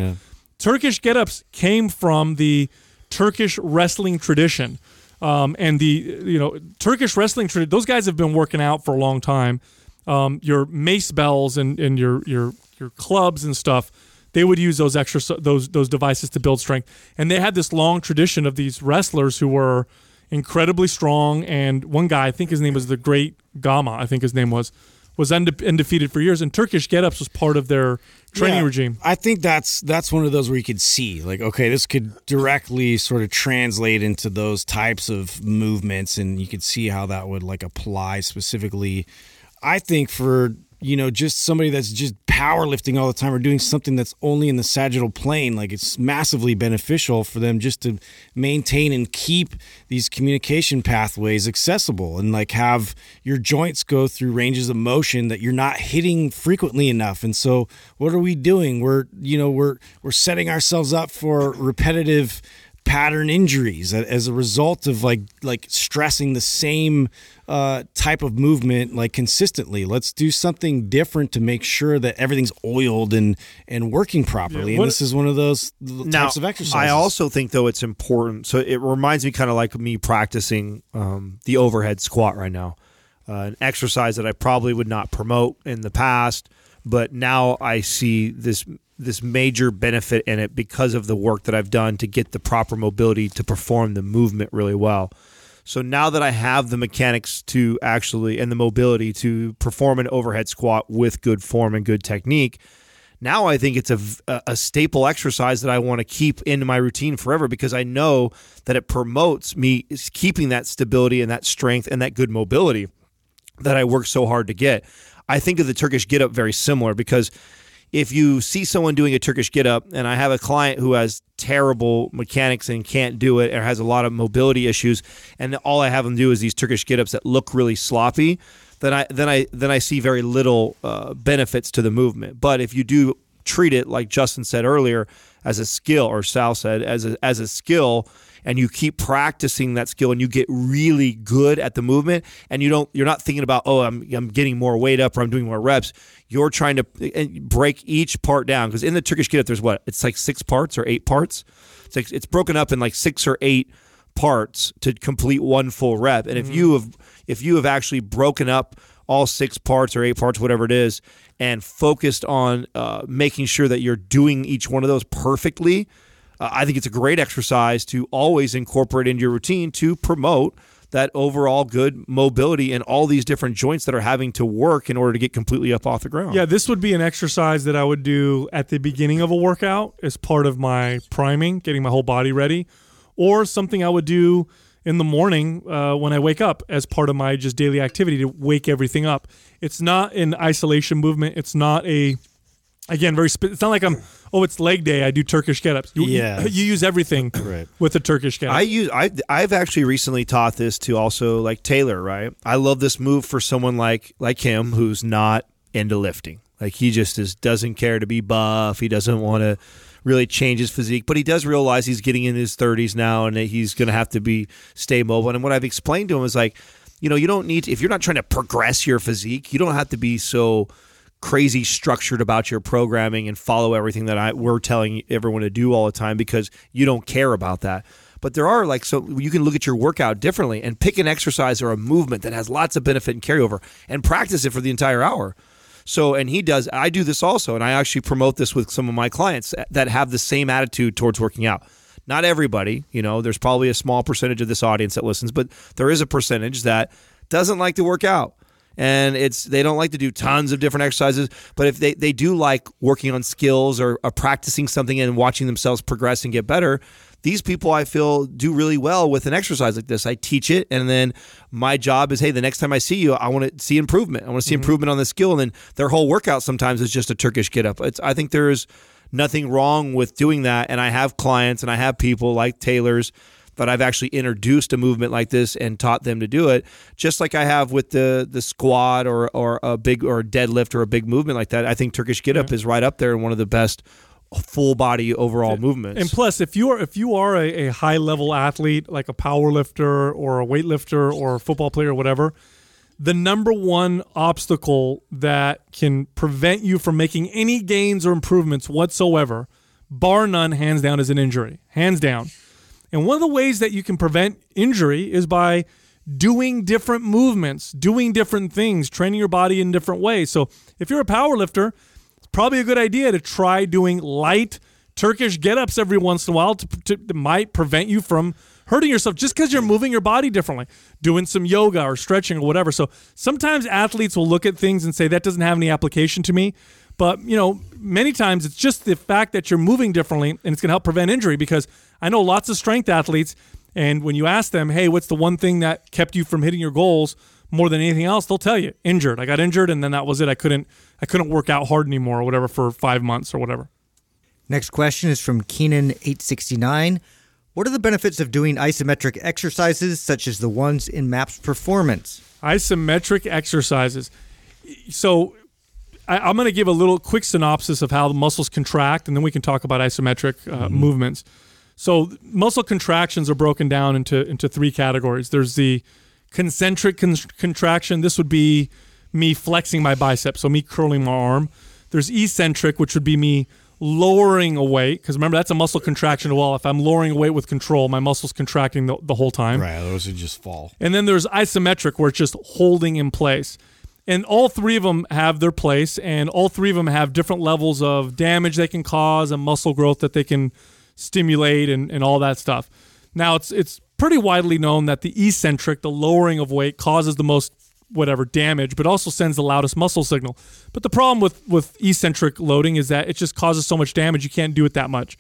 [SPEAKER 2] Turkish get-ups came from the Turkish wrestling tradition. Um, and the you know Turkish wrestling tradition, those guys have been working out for a long time. Um, your mace bells and, and your your your clubs and stuff, they would use those extra those those devices to build strength. And they had this long tradition of these wrestlers who were incredibly strong. And one guy, I think his name was the Great Gama, I think his name was, was unde- undefeated for years. And Turkish get-ups was part of their training
[SPEAKER 5] Yeah,
[SPEAKER 2] regime.
[SPEAKER 5] I think that's that's one of those where you could see like okay, this could directly sort of translate into those types of movements, and you could see how that would like apply specifically. I think for you know just somebody that's just powerlifting all the time or doing something that's only in the sagittal plane, like it's massively beneficial for them just to maintain and keep these communication pathways accessible and like have your joints go through ranges of motion that you're not hitting frequently enough. And so what are we doing? We're you know we're we're setting ourselves up for repetitive pattern injuries as a result of like like stressing the same uh, type of movement like consistently. Let's do something different to make sure that everything's oiled and and working properly.
[SPEAKER 2] Yeah, what-
[SPEAKER 5] and this is one of those
[SPEAKER 4] now,
[SPEAKER 5] types of exercises.
[SPEAKER 4] I also think though it's important. So it reminds me kind of like me practicing um, the overhead squat right now, uh, an exercise that I probably would not promote in the past, but now I see this this major benefit in it because of the work that I've done to get the proper mobility to perform the movement really well. So now that I have the mechanics to actually and the mobility to perform an overhead squat with good form and good technique, now I think it's a, a staple exercise that I want to keep in my routine forever because I know that it promotes me keeping that stability and that strength and that good mobility that I work so hard to get. I think of the Turkish get up very similar because if you see someone doing a Turkish get up, and I have a client who has terrible mechanics and can't do it or has a lot of mobility issues, and all I have them do is these Turkish get ups that look really sloppy, then I then I then I see very little uh, benefits to the movement. But if you do treat it like Justin said earlier as a skill, or Sal said as a, as a skill, and you keep practicing that skill and you get really good at the movement and you don't you're not thinking about oh I'm I'm getting more weight up or I'm doing more reps. You're trying to break each part down. Because in the Turkish get up there's what? It's like six parts or eight parts? It's like it's broken up in like six or eight parts to complete one full rep. And if you have if you have actually broken up all six parts or eight parts, whatever it is, and focused on uh, making sure that you're doing each one of those perfectly, uh, I think it's a great exercise to always incorporate into your routine to promote that overall good mobility in all these different joints that are having to work in order to get completely up off the ground.
[SPEAKER 2] Yeah, this would be an exercise that I would do at the beginning of a workout as part of my priming, getting my whole body ready, or something I would do in the morning uh, when I wake up as part of my just daily activity to wake everything up. It's not an isolation movement. It's not a again very. Spe- it's not like I'm. Oh, it's leg day. I do Turkish get-ups. You,
[SPEAKER 5] Yeah. (laughs)
[SPEAKER 2] you, use everything (laughs)
[SPEAKER 5] Right.
[SPEAKER 2] with the Turkish get-up.
[SPEAKER 4] I use I I've actually recently taught this to also like Taylor, right? I love this move for someone like like him who's not into lifting. Like he just is doesn't care to be buff. He doesn't want to really change his physique, but he does realize he's getting in his 30s now and that he's going to have to be stay mobile. And what I've explained to him is like, you know, you don't need to, if you're not trying to progress your physique, you don't have to be so crazy structured about your programming and follow everything that I we're telling everyone to do all the time because you don't care about that. But there are like so you can look at your workout differently and pick an exercise or a movement that has lots of benefit and carryover and practice it for the entire hour. So and he does I do this also and I actually promote this with some of my clients that have the same attitude towards working out. Not everybody, you know, there's probably a small percentage of this audience that listens, but there is a percentage that doesn't like to work out and it's they don't like to do tons of different exercises but if they, they do like working on skills or, or practicing something and watching themselves progress and get better these people i feel do really well with an exercise like this. I teach it and then my job is hey the next time i see you i want to see improvement. I want to see mm-hmm. improvement on the skill and then their whole workout sometimes is just a turkish get up. It's, i think there's nothing wrong with doing that and i have clients and i have people like taylor's that I've actually introduced a movement like this and taught them to do it, just like I have with the the squat or or a big or a deadlift or a big movement like that. I think Turkish get up is right up there and one of the best full body overall movements.
[SPEAKER 2] And plus, if you are if you are a, a high level athlete, like a power lifter or a weightlifter or a football player or whatever, the number one obstacle that can prevent you from making any gains or improvements whatsoever, bar none, hands down, is an injury. Hands down. And one of the ways that you can prevent injury is by doing different movements, doing different things, training your body in different ways. So if you're a power lifter, it's probably a good idea to try doing light Turkish get-ups every once in a while to, to, might prevent you from hurting yourself just because you're moving your body differently, doing some yoga or stretching or whatever. So sometimes athletes will look at things and say that doesn't have any application to me. But you know, many times it's just the fact that you're moving differently, and it's going to help prevent injury. Because I know lots of strength athletes, and when you ask them, "Hey, what's the one thing that kept you from hitting your goals more than anything else?" They'll tell you, "Injured. I got injured, and then that was it. I couldn't, I couldn't work out hard anymore, or whatever, for five months or whatever."
[SPEAKER 6] Next question is from Keenan869. What are the benefits of doing isometric exercises such as the ones in MAPS Performance?
[SPEAKER 2] isometric exercises. So I, I'm going to give a little quick synopsis of how the muscles contract, and then we can talk about isometric uh, movements. So muscle contractions are broken down into into three categories. There's the concentric con- contraction. This would be me flexing my bicep, so me curling my arm. There's eccentric, which would be me lowering a weight, because remember that's a muscle contraction well. If I'm lowering a weight with control, my muscles contracting the, the whole time.
[SPEAKER 5] Right, those would just fall.
[SPEAKER 2] And then there's isometric, where it's just holding in place. And all three of them have their place, and all three of them have different levels of damage they can cause and muscle growth that they can stimulate and, and all that stuff. Now, it's it's pretty widely known that the eccentric, the lowering of weight, causes the most whatever damage, but also sends the loudest muscle signal. But the problem with with eccentric loading is that it just causes so much damage you can't do it that much.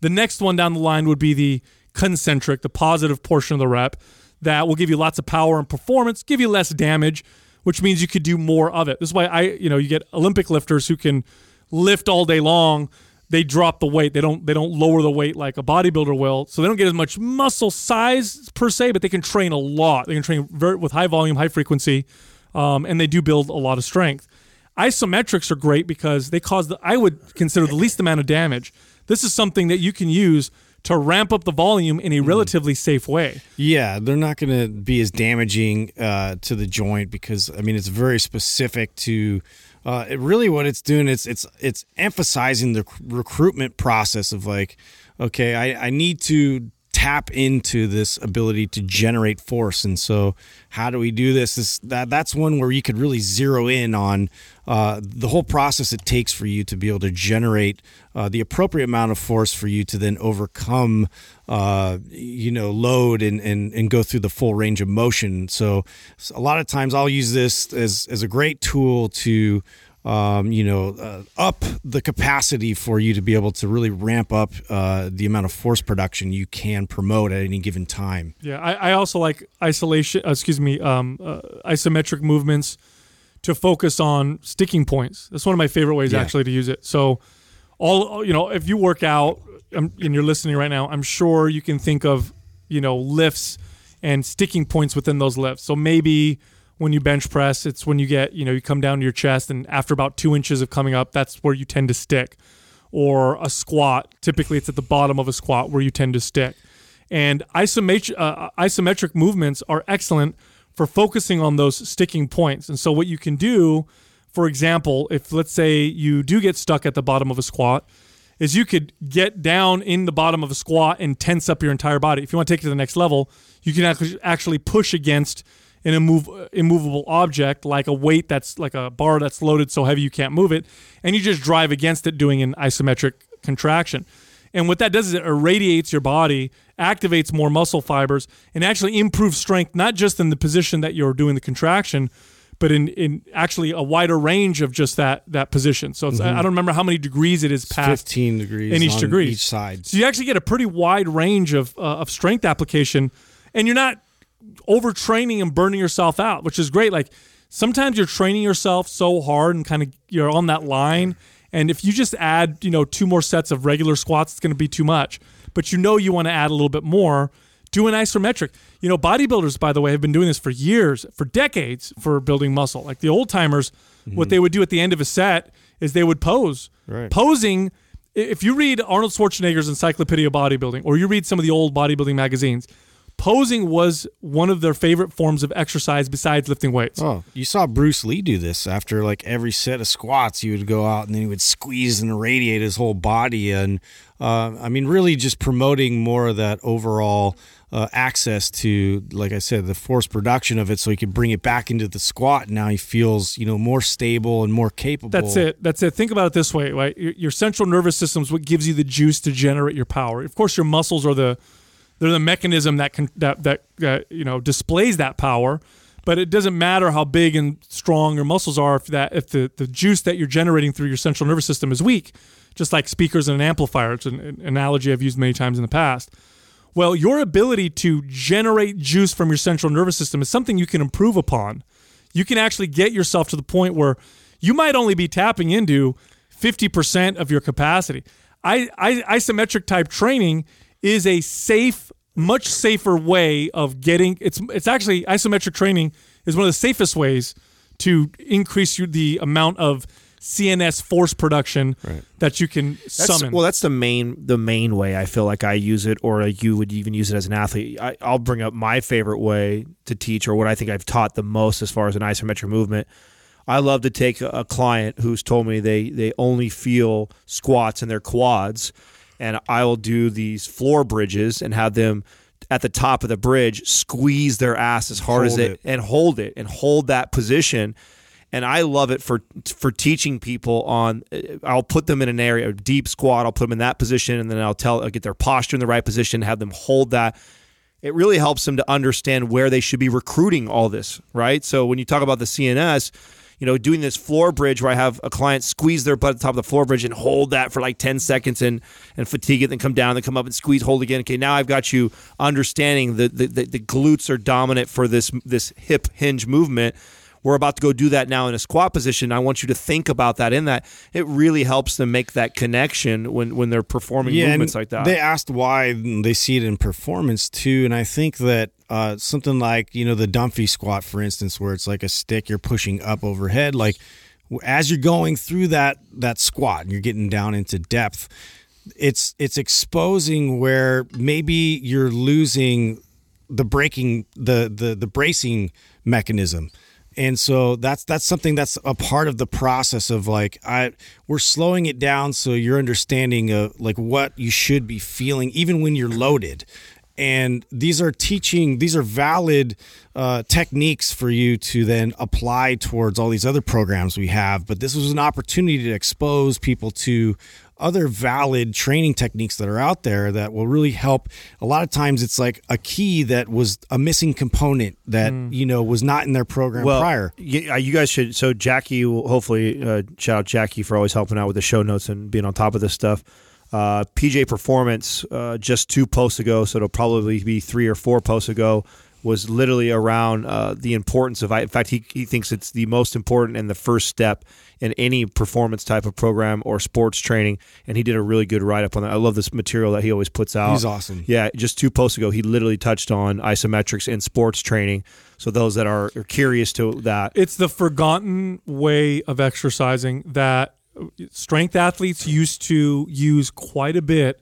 [SPEAKER 2] The next one down the line would be the concentric, the positive portion of the rep that will give you lots of power and performance, give you less damage, which means you could do more of it. This is why I, you know, you get Olympic lifters who can lift all day long. They drop the weight. They don't. They don't lower the weight like a bodybuilder will. So they don't get as much muscle size per se, but they can train a lot. They can train very, with high volume, high frequency, um, and they do build a lot of strength. Isometrics are great because they cause the I would consider the least amount of damage. This is something that you can use to ramp up the volume in a relatively safe way.
[SPEAKER 5] Yeah, they're not going to be as damaging uh, to the joint because I mean it's very specific to. Uh, it really, what it's doing it's it's it's emphasizing the recruitment process of like, okay, I, I need to tap into this ability to generate force. And so, how do we do this? Is that that's one where you could really zero in on uh, the whole process it takes for you to be able to generate uh, the appropriate amount of force for you to then overcome, uh, you know, load and, and and go through the full range of motion. So, a lot of times I'll use this as as a great tool to um, you know, uh, up the capacity for you to be able to really ramp up uh, the amount of force production you can promote at any given time.
[SPEAKER 2] Yeah, I, I also like isolation. Uh, excuse me, um, uh, isometric movements to focus on sticking points. That's one of my favorite ways
[SPEAKER 5] Yeah.
[SPEAKER 2] actually to use it. So, all you know, if you work out um, and you're listening right now, I'm sure you can think of you know lifts and sticking points within those lifts. So maybe when you bench press, it's when you get you know you come down to your chest, and after about two inches of coming up, that's where you tend to stick. Or a squat, typically it's at the bottom of a squat where you tend to stick. And isometric, uh, isometric movements are excellent for focusing on those sticking points. And so, what you can do, for example, if let's say you do get stuck at the bottom of a squat, is you could get down in the bottom of a squat and tense up your entire body. If you want to take it to the next level, you can actually push against an immov- immovable object like a weight that's like a bar that's loaded so heavy you can't move it, and you just drive against it doing an isometric contraction. And what that does is it irradiates your body, activates more muscle fibers, and actually improves strength, not just in the position that you're doing the contraction, but in, in actually a wider range of just that that position. So it's, I don't remember how many degrees it is past
[SPEAKER 5] 15 degrees
[SPEAKER 2] in each
[SPEAKER 5] on
[SPEAKER 2] degree
[SPEAKER 5] each side.
[SPEAKER 2] So you actually get a pretty wide range of uh, of strength application, and you're not overtraining and burning yourself out, which is great. Like sometimes you're training yourself so hard and kind of you're on that line, and if you just add you know two more sets of regular squats, it's going to be too much. But you know you want to add a little bit more. Do an isometric. You know, bodybuilders, by the way, have been doing this for years, for decades, for building muscle. Like the old timers, what mm-hmm. they would do at the end of a set is they would pose.
[SPEAKER 5] Right.
[SPEAKER 2] Posing if you read Arnold Schwarzenegger's Encyclopedia of Bodybuilding or you read some of the old bodybuilding magazines, posing was one of their favorite forms of exercise besides lifting weights.
[SPEAKER 5] Oh, you saw Bruce Lee do this after like every set of squats. He would go out and then he would squeeze and radiate his whole body, and uh, I mean, really just promoting more of that overall uh, access to, like I said, the force production of it, so he could bring it back into the squat. Now he feels you know more stable and more capable.
[SPEAKER 2] That's it. That's it. Think about it this way, right? Your, your central nervous system is what gives you the juice to generate your power. Of course, your muscles are the they're the mechanism that can that that uh, you know displays that power. But it doesn't matter how big and strong your muscles are if that if the, the juice that you're generating through your central nervous system is weak, just like speakers and an amplifier. It's an, an analogy I've used many times in the past. Well, your ability to generate juice from your central nervous system is something you can improve upon. You can actually get yourself to the point where you might only be tapping into 50% of your capacity. I, I, isometric type training is a safe, much safer way of getting it's it's actually isometric training is one of the safest ways to increase your, the amount of CNS force production that you can
[SPEAKER 4] That's,
[SPEAKER 2] summon.
[SPEAKER 4] Well, that's the main the main way I feel like I use it, or you would even use it as an athlete. I, I'll bring up my favorite way to teach, or what I think I've taught the most as far as an isometric movement. I love to take a, a client who's told me they they only feel squats in their quads, and I will do these floor bridges and have them at the top of the bridge squeeze their ass as hard as it,
[SPEAKER 5] it.
[SPEAKER 4] and hold it and hold that position and I love it for for teaching people on. Uh, I'll put them in an area, a deep squat. I'll put them in that position, and then I'll tell, I'll get their posture in the right position, have them hold that. It really helps them to understand where they should be recruiting all this, right? So when you talk about the CNS, you know, doing this floor bridge where I have a client squeeze their butt at the top of the floor bridge and hold that for like 10 seconds and, and fatigue it, then come down, then come up and squeeze, hold again. Okay, now I've got you understanding that the, the, the glutes are dominant for this this hip hinge movement. We're about to go do that now in a squat position. I want you to think about that in that. It really helps them make that connection when, when they're performing
[SPEAKER 5] and
[SPEAKER 4] movements like that.
[SPEAKER 5] They asked why they see it in performance too, and I think that uh, something like you know the Dumpy squat, for instance, where it's like a stick you're pushing up overhead, like as you're going through that that squat and you're getting down into depth, it's it's exposing where maybe you're losing the braking the the the bracing mechanism and so that's that's something that's a part of the process of like i we're slowing it down so you're understanding of like what you should be feeling even when you're loaded. And these are teaching these are valid uh, techniques for you to then apply towards all these other programs we have. But this was an opportunity to expose people to other valid training techniques that are out there that will really help a lot of times it's like a key that was a missing component that you know was not in their program
[SPEAKER 4] well,
[SPEAKER 5] prior
[SPEAKER 4] uh, you guys should. So Jackie, will hopefully, uh, shout out Jackie for always helping out with the show notes and being on top of this stuff. Uh, PJF Performance uh, just two posts ago, so it'll probably be three or four posts ago. Was literally around uh, the importance of. In fact, he, he thinks it's the most important and the first step in any performance type of program or sports training. And he did a really good write up on that. I love this material that he always puts out.
[SPEAKER 5] He's awesome.
[SPEAKER 4] Yeah, just two posts ago, he literally touched on isometrics in sports training. So those that are, are curious to that,
[SPEAKER 2] It's the forgotten way of exercising that strength athletes used to use quite a bit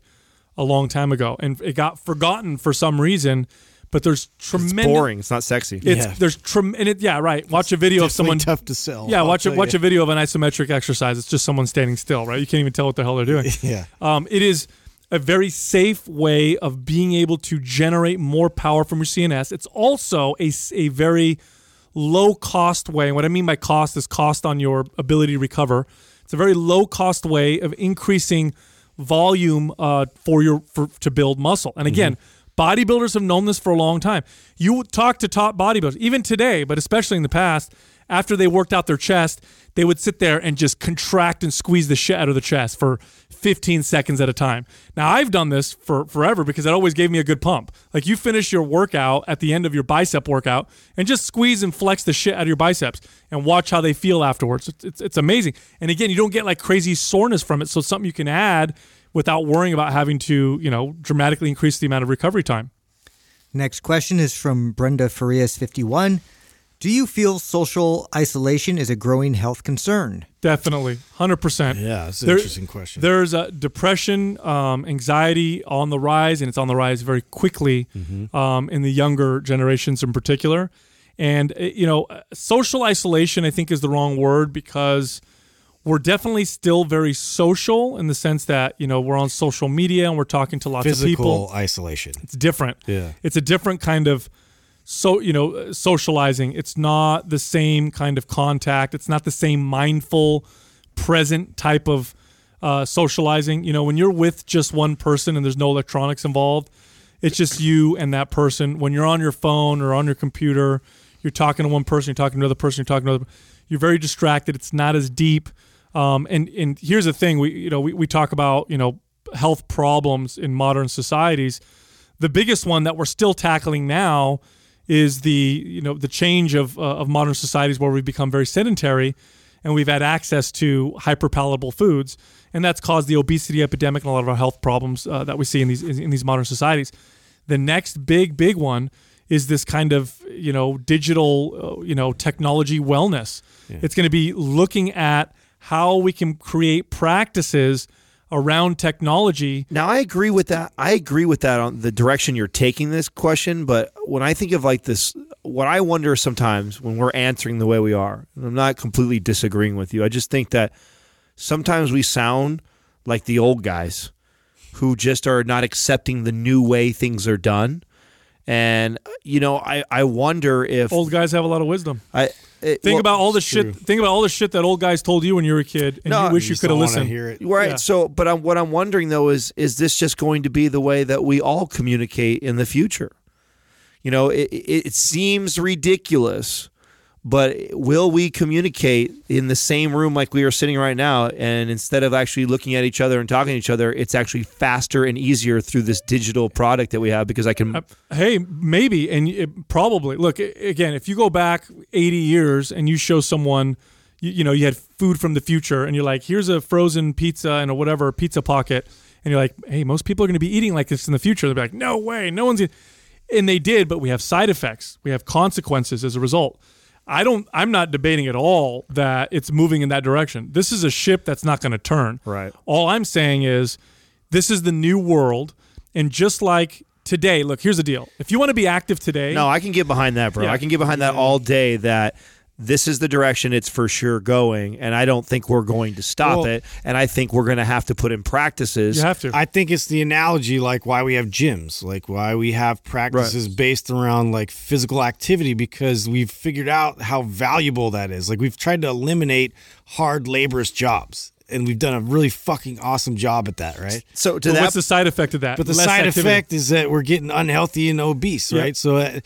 [SPEAKER 2] a long time ago, and it got forgotten for some reason. But there's
[SPEAKER 4] it's
[SPEAKER 2] tremendous.
[SPEAKER 4] boring. It's not sexy.
[SPEAKER 2] It's
[SPEAKER 5] Yeah.
[SPEAKER 2] there's trem- and it yeah right. Watch a video of someone.
[SPEAKER 5] tough to sell
[SPEAKER 2] Yeah,
[SPEAKER 5] I'll
[SPEAKER 2] watch a watch
[SPEAKER 5] you.
[SPEAKER 2] a video of an isometric exercise. It's just someone standing still, right? You can't even tell what the hell they're doing. (laughs)
[SPEAKER 5] yeah
[SPEAKER 2] Um, it is a very safe way of being able to generate more power from your CNS. It's also a a very low cost way. And what I mean by cost is cost on your ability to recover. It's a very low cost way of increasing volume uh, for your for, to build muscle. And again, bodybuilders have known this for a long time. You talk to top bodybuilders, even today, but especially in the past, after they worked out their chest, they would sit there and just contract and squeeze the shit out of the chest for 15 seconds at a time. Now, I've done this for forever because it always gave me a good pump. Like you finish your workout at the end of your bicep workout and just squeeze and flex the shit out of your biceps and watch how they feel afterwards. It's, it's, it's amazing. And again, you don't get like crazy soreness from it. So something you can add without worrying about having to, you know, dramatically increase the amount of recovery time.
[SPEAKER 6] Next question is from Brenda Farias 51. Do you feel social isolation is a growing health concern?
[SPEAKER 2] Definitely, hundred percent.
[SPEAKER 5] Yeah, that's an
[SPEAKER 2] There-
[SPEAKER 5] interesting question.
[SPEAKER 2] There's a depression, um, anxiety on the rise, and it's on the rise very quickly
[SPEAKER 5] Mm-hmm.
[SPEAKER 2] um, in the younger generations in particular. And uh, you know, uh, social isolation, I think, is the wrong word because we're definitely still very social in the sense that you know we're on social media and we're talking to lots of people.
[SPEAKER 5] Physical isolation.
[SPEAKER 2] It's different.
[SPEAKER 5] Yeah.
[SPEAKER 2] It's a different kind of so you know socializing. It's not the same kind of contact. It's not the same mindful, present type of uh, socializing. You know, when you're with just one person and there's no electronics involved, it's just you and that person. When you're on your phone or on your computer, you're talking to one person, you're talking to another person, you're talking to another. You're very distracted. It's not as deep. Um, and and here's the thing: we you know we, we talk about you know health problems in modern societies. The biggest one that we're still tackling now is the you know the change of uh, of modern societies where we've become very sedentary and we've had access to hyperpalatable foods. And that's caused the obesity epidemic and a lot of our health problems uh, that we see in these in these modern societies. The next big big one is this kind of you know digital uh, you know technology wellness. It's going to be looking at how we can create practices around technology
[SPEAKER 4] Now I agree with that. I agree with that on the direction you're taking this question. But when I think of like this, what I wonder sometimes when we're answering the way we are, and I'm not completely disagreeing with you. I just think that sometimes we sound like the old guys who just are not accepting the new way things are done. And you know, I I wonder if
[SPEAKER 2] old guys have a lot of wisdom
[SPEAKER 4] I it,
[SPEAKER 2] Think
[SPEAKER 4] well,
[SPEAKER 2] about all the shit. Think about all the shit that old guys told you when you were a kid, and
[SPEAKER 4] No,
[SPEAKER 2] you wish you
[SPEAKER 5] just
[SPEAKER 2] could have
[SPEAKER 5] don't wanna
[SPEAKER 2] listened.
[SPEAKER 5] Hear it.
[SPEAKER 4] Right.
[SPEAKER 2] Yeah.
[SPEAKER 4] So, but I'm, what I'm wondering though is, is this just going to be the way that we all communicate in the future? You know, it, it, it seems ridiculous, but will we communicate in the same room like we are sitting right now? And instead of actually looking at each other and talking to each other, it's actually faster and easier through this digital product that we have because I can.
[SPEAKER 2] Uh, Hey, maybe, and it, probably. Look again. If you go back eighty years and you show someone, you, you know, you had food from the future, and you're like, "Here's a frozen pizza and a whatever pizza pocket," and you're like, "Hey, most people are going to be eating like this in the future." They'll be like, "No way, no one's." And they did, but we have side effects. We have consequences as a result. I don't. I'm not debating at all that it's moving in that direction. This is a ship that's not going to turn.
[SPEAKER 4] Right.
[SPEAKER 2] All I'm saying is, this is the new world, and just like today, look, here's the deal. If you want to be active today,
[SPEAKER 4] No, I can get behind that, bro.
[SPEAKER 2] Yeah.
[SPEAKER 4] I can get behind that all day. That this is the direction it's for sure going, and I don't think we're going to stop
[SPEAKER 5] Well-
[SPEAKER 4] it. And I think we're going to have to put in practices.
[SPEAKER 2] You have to.
[SPEAKER 5] I think it's the analogy like why we have gyms, like why we have practices based around like physical activity because we've figured out how valuable that is. Like we've tried to eliminate hard laborious jobs and we've done a really fucking awesome job at that, right?
[SPEAKER 4] so to
[SPEAKER 2] But
[SPEAKER 4] that
[SPEAKER 2] what's the side effect of that?
[SPEAKER 5] But the
[SPEAKER 2] Less
[SPEAKER 5] side
[SPEAKER 2] activity.
[SPEAKER 5] effect is that we're getting unhealthy and obese,
[SPEAKER 2] Yeah.
[SPEAKER 5] right? So uh,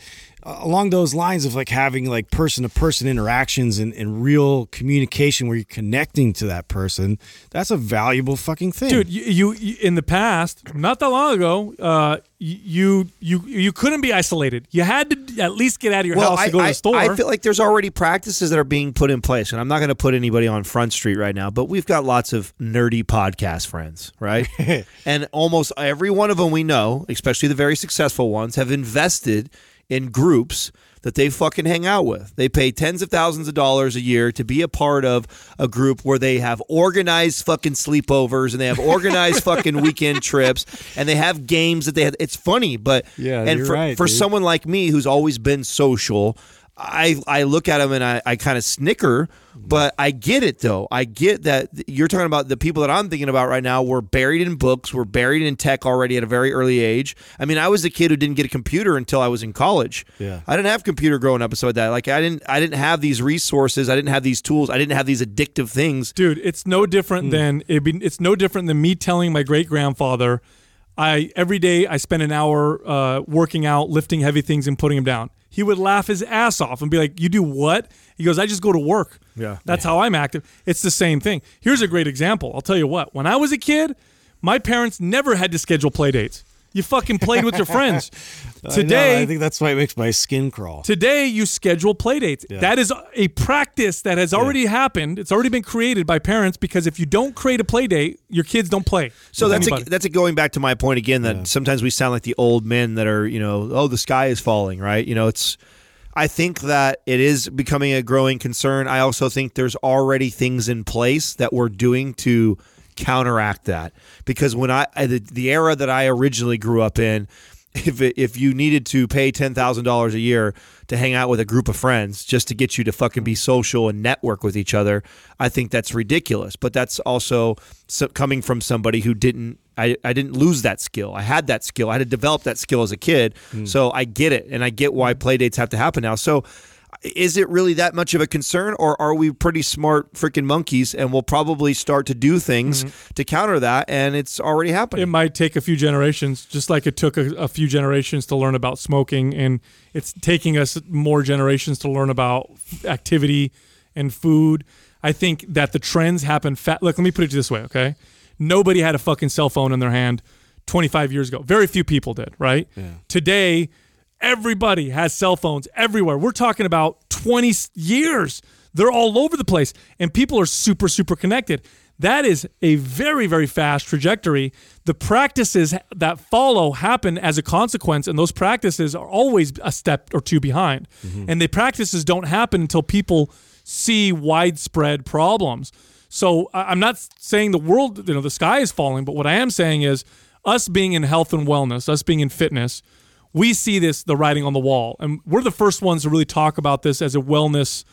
[SPEAKER 5] along those lines of like having like person to person interactions and, and real communication where you're connecting to that person, that's a valuable fucking thing.
[SPEAKER 2] dude you, you, you in the past not that long ago uh you you you couldn't be isolated you had to at least get out of your house to go to the store
[SPEAKER 4] I feel like there's already practices that are being put in place, and I'm not going to put anybody on Front Street right now, but we've got lots of nerdy podcast friends, right? (laughs) and almost every one of them we know, especially the very successful ones, have invested in groups that they fucking hang out with. They pay tens of thousands of dollars a year to be a part of a group where they have organized fucking sleepovers and they have organized (laughs) fucking weekend trips and they have games that they have. It's funny, but
[SPEAKER 5] Yeah,
[SPEAKER 4] and
[SPEAKER 5] you're
[SPEAKER 4] for,
[SPEAKER 5] right,
[SPEAKER 4] for
[SPEAKER 5] dude.
[SPEAKER 4] someone like me who's always been social, I I look at them and I, I kind of snicker, but I get it though. I get that you're talking about the people that I'm thinking about right now were buried in books, were buried in tech already at a very early age. I mean, I was a kid who didn't get a computer until I was in college.
[SPEAKER 5] Yeah.
[SPEAKER 4] I didn't have computer growing up and so that. Like I didn't I didn't have these resources, I didn't have these tools, I didn't have these addictive things.
[SPEAKER 2] dude it's no different than it'd be, it's no different than me telling my great grandfather i every day i spend an hour uh, working out lifting heavy things and putting them down he would laugh his ass off and be like you do what? He goes i just go to work.
[SPEAKER 4] Yeah.
[SPEAKER 2] that's how i'm active. It's the same thing. Here's a great example. I'll tell you what. When i was a kid my parents never had to schedule play dates you fucking played with your friends (laughs)
[SPEAKER 5] I know,
[SPEAKER 2] today
[SPEAKER 5] I think that's why it makes my skin crawl.
[SPEAKER 2] Today, you schedule play dates. That is a practice that has already happened. It's already been created by parents because if you don't create a play date, your kids don't play.
[SPEAKER 4] So that's a, that's a going back to my point again that sometimes we sound like the old men that are you know oh the sky is falling right you know it's I think that it is becoming a growing concern. I also think there's already things in place that we're doing to counteract that because when I I- the, the era that I originally grew up in (laughs) if it, if you needed to pay ten thousand dollars a year to hang out with a group of friends just to get you to fucking be social and network with each other, I think that's ridiculous. But that's also so, coming from somebody who didn't. I, I didn't lose that skill. I had that skill. I had to develop that skill as a kid. Mm. So I get it, and I get why play dates have to happen now. So. Is it really that much of a concern, or are we pretty smart freaking monkeys and we'll probably start to do things mm-hmm. to counter that? And it's already happening.
[SPEAKER 2] it might take a few generations, just like it took a, a few generations to learn about smoking, and it's taking us more generations to learn about activity and food. I think that the trends happen fast. Look, let me put it this way, okay? Nobody had a fucking cell phone in their hand 25 years ago. Very few people did, right? Today, everybody has cell phones everywhere. We're talking about 20 years. They're all over the place, and people are super, super connected. That is a very, very fast trajectory. The practices that follow happen as a consequence, and those practices are always a step or two behind. Mm-hmm. And the practices don't happen until people see widespread problems. So I'm not saying the world, you know, the sky is falling, but what I am saying is us being in health and wellness, us being in fitness, we see this the writing on the wall and we're the first ones to really talk about this as a wellness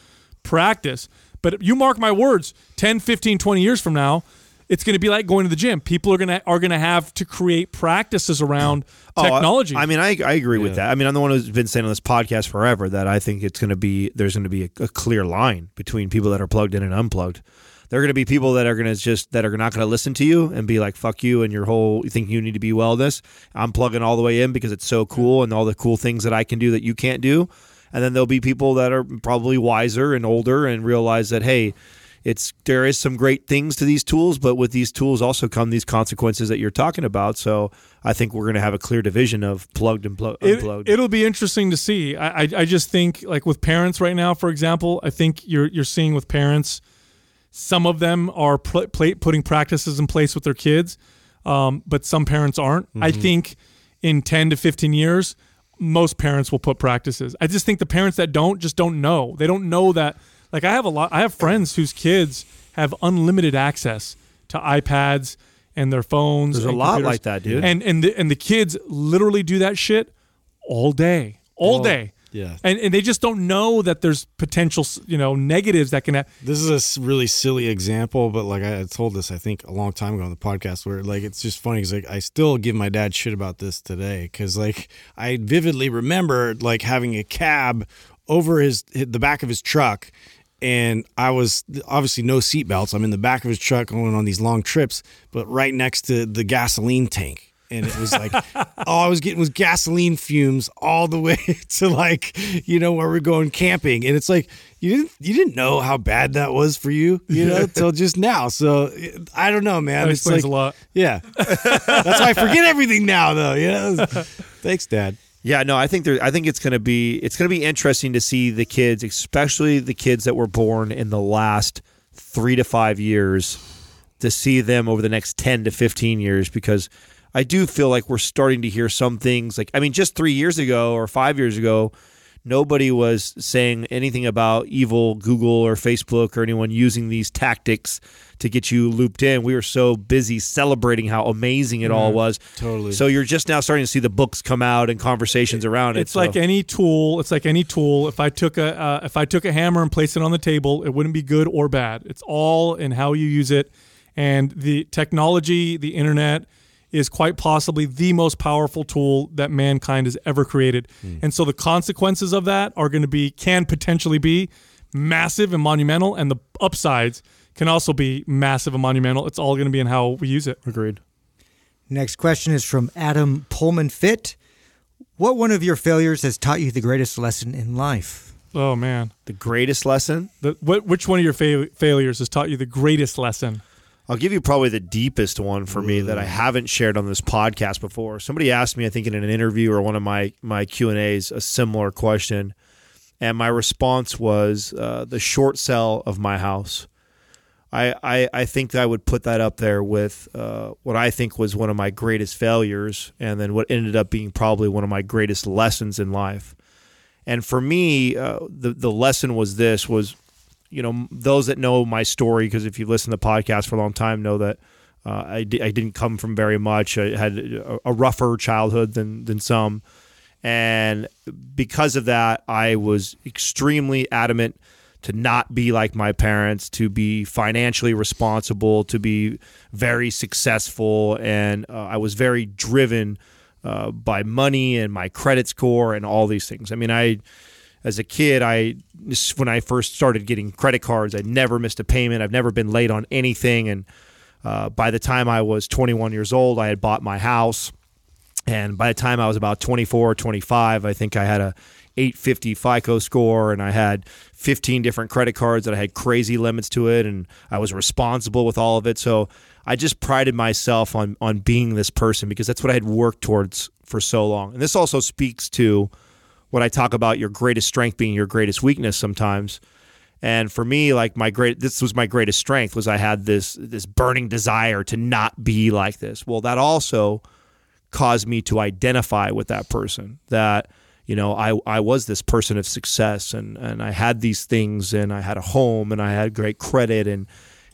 [SPEAKER 2] practice but you mark my words 10 15 20 years from now it's going to be like going to the gym people are going to are going to have to create practices around
[SPEAKER 4] Oh, I-
[SPEAKER 2] technology
[SPEAKER 4] I, mean, I, I agree with that. I mean, I'm the one who's been saying on this podcast forever that I think it's going to be there's going to be a, a clear line between people that are plugged in and unplugged. There are going to be people that are going to just that are not going to listen to you and be like "fuck you" and your whole you think you need to be wellness. I'm plugging all the way in because it's so cool and all the cool things that I can do that you can't do. And then there'll be people that are probably wiser and older and realize that hey, it's there is some great things to these tools, but with these tools also come these consequences that you're talking about. So I think we're going to have a clear division of plugged and pl- unplugged.
[SPEAKER 2] It, will be interesting to see. I, I I just think like with parents right now, for example, I think you're you're seeing with parents, some of them are pl- putting practices in place with their kids, um, but some parents aren't. I think in ten to fifteen years, most parents will put practices. I just think the parents that don't just don't know. They don't know that. Like I have a lot. I have friends whose kids have unlimited access to iPads and their phones.
[SPEAKER 4] There's a lot
[SPEAKER 2] computers.
[SPEAKER 4] like that, dude.
[SPEAKER 2] And and the, and the kids literally do that shit all day, all day.
[SPEAKER 5] Yeah.
[SPEAKER 2] and and they just don't know that there's potential, you know, negatives that can. Ha-
[SPEAKER 5] This is a really silly example, but like I told this, I think a long time ago on the podcast, where like it's just funny because like I still give my dad shit about this today because like I vividly remember like having a cab over his the back of his truck, and I was obviously no seatbelts. I'm in the back of his truck going on these long trips, but right next to the gasoline tank. And it was like all (laughs) oh, I was getting was gasoline fumes all the way (laughs) to like, you know, where we're going camping. And it's like you didn't you didn't know how bad that was for you, you know, till just now. So I don't know, man.
[SPEAKER 2] that
[SPEAKER 5] it's
[SPEAKER 2] explains
[SPEAKER 5] like,
[SPEAKER 2] a lot.
[SPEAKER 5] Yeah. That's why I forget everything now though. You know? Thanks, Dad.
[SPEAKER 4] Yeah, no, I think there. I think it's gonna be it's gonna be interesting to see the kids, especially the kids that were born in the last three to five years, to see them over the next ten to fifteen years because I do feel like we're starting to hear some things. Like I mean, just three years ago or five years ago, nobody was saying anything about evil Google or Facebook or anyone using these tactics to get you looped in. We were so busy celebrating how amazing it all was.
[SPEAKER 5] totally.
[SPEAKER 4] So you're just now starting to see the books come out and conversations around it.
[SPEAKER 2] It's like any tool. It's like any tool. If I took a uh, if I took a hammer and placed it on the table, it wouldn't be good or bad. It's all in how you use it, and the technology, the internet, is quite possibly the most powerful tool that mankind has ever created. Hmm. And so the consequences of that are going to be can potentially be massive and monumental, and the upsides can also be massive and monumental. It's all going to be in how we use it.
[SPEAKER 4] agreed.
[SPEAKER 6] Next question is from Adam Pullman Fit. What one of your failures has taught you the greatest lesson in life?
[SPEAKER 2] Oh man,
[SPEAKER 4] The greatest lesson.
[SPEAKER 2] the, what, which one of your fa- failures has taught you the greatest lesson?
[SPEAKER 4] I'll give you probably the deepest one for me that I haven't shared on this podcast before. Somebody asked me, I think, in an interview or one of my my Q and A's, a similar question, and my response was uh, the short sell of my house. I, I I think I would put that up there with uh, what I think was one of my greatest failures, and then what ended up being probably one of my greatest lessons in life. And for me, uh, the the lesson was this: was you know those that know my story because if you've listened to the podcast for a long time know that uh, I, I didn't come from very much. I had a, a rougher childhood than than some, and because of that, I was extremely adamant to not be like my parents, to be financially responsible, to be very successful, and uh, I was very driven uh, by money and my credit score and all these things. I mean, I as a kid, I when I first started getting credit cards, I never missed a payment. I've never been late on anything, and uh, by the time I was 21 years old, I had bought my house. And by the time I was about 24 or 25, I think I had a 850 FICO score and I had 15 different credit cards that I had crazy limits to it and I was responsible with all of it. So I just prided myself on on being this person because that's what I had worked towards for so long. And this also speaks to what I talk about your greatest strength being your greatest weakness sometimes. And for me, like my great this was my greatest strength was I had this this burning desire to not be like this. Well, that also caused me to identify with that person that you know I, I was this person of success and, and I had these things and I had a home and I had great credit and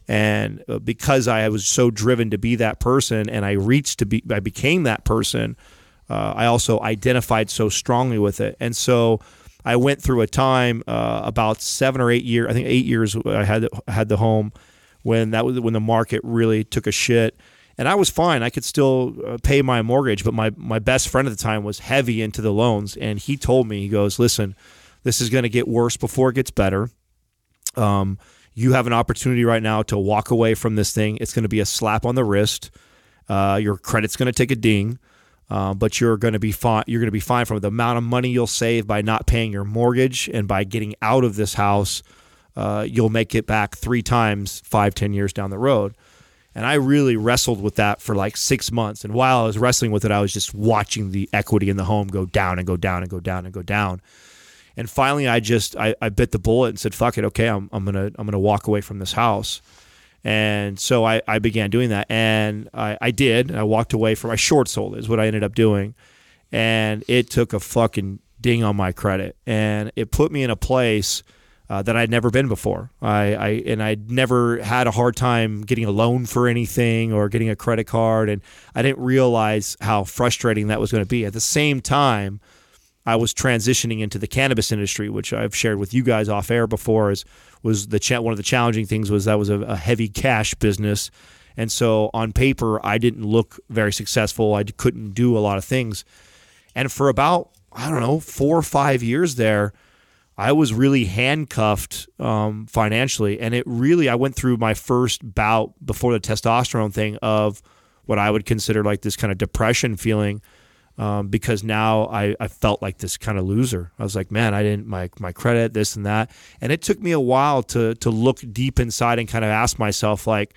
[SPEAKER 4] and uh, because I was so driven to be that person and I reached to be I became that person uh, I also identified so strongly with it and so I went through a time uh, about seven or eight years I think eight years I had had the home when that was when the market really took a shit and I was fine. I could still uh, pay my mortgage, but my my best friend at the time was heavy into the loans, and he told me, he goes, "Listen, this is going to get worse before it gets better. Um, you have an opportunity right now to walk away from this thing. It's going to be a slap on the wrist. Uh, your credit's going to take a ding." Uh, but you're going to be fine. You're going to be fine from the amount of money you'll save by not paying your mortgage and by getting out of this house. Uh, you'll make it back three times five, ten years down the road. And I really wrestled with that for like six months. And while I was wrestling with it, I was just watching the equity in the home go down and go down and go down and go down. And finally, I just I, I bit the bullet and said, "Fuck it, okay, I'm, I'm gonna I'm gonna walk away from this house." And so I, I began doing that, and I, I did. I walked away from I short sold is what I ended up doing, and it took a fucking ding on my credit, and it put me in a place uh, that I'd never been before. I, I and I'd never had a hard time getting a loan for anything or getting a credit card, and I didn't realize how frustrating that was going to be. At the same time, I was transitioning into the cannabis industry, which I've shared with you guys off air before. Is was the cha- one of the challenging things was that was a, a heavy cash business, and so on paper I didn't look very successful. I couldn't do a lot of things, and for about I don't know four or five years there, I was really handcuffed um, financially, and it really I went through my first bout before the testosterone thing of what I would consider like this kind of depression feeling um, because now I, I felt like this kind of loser. I was like, man, I didn't my my credit, this and that, and it took me a while to to look deep inside and kind of ask myself like,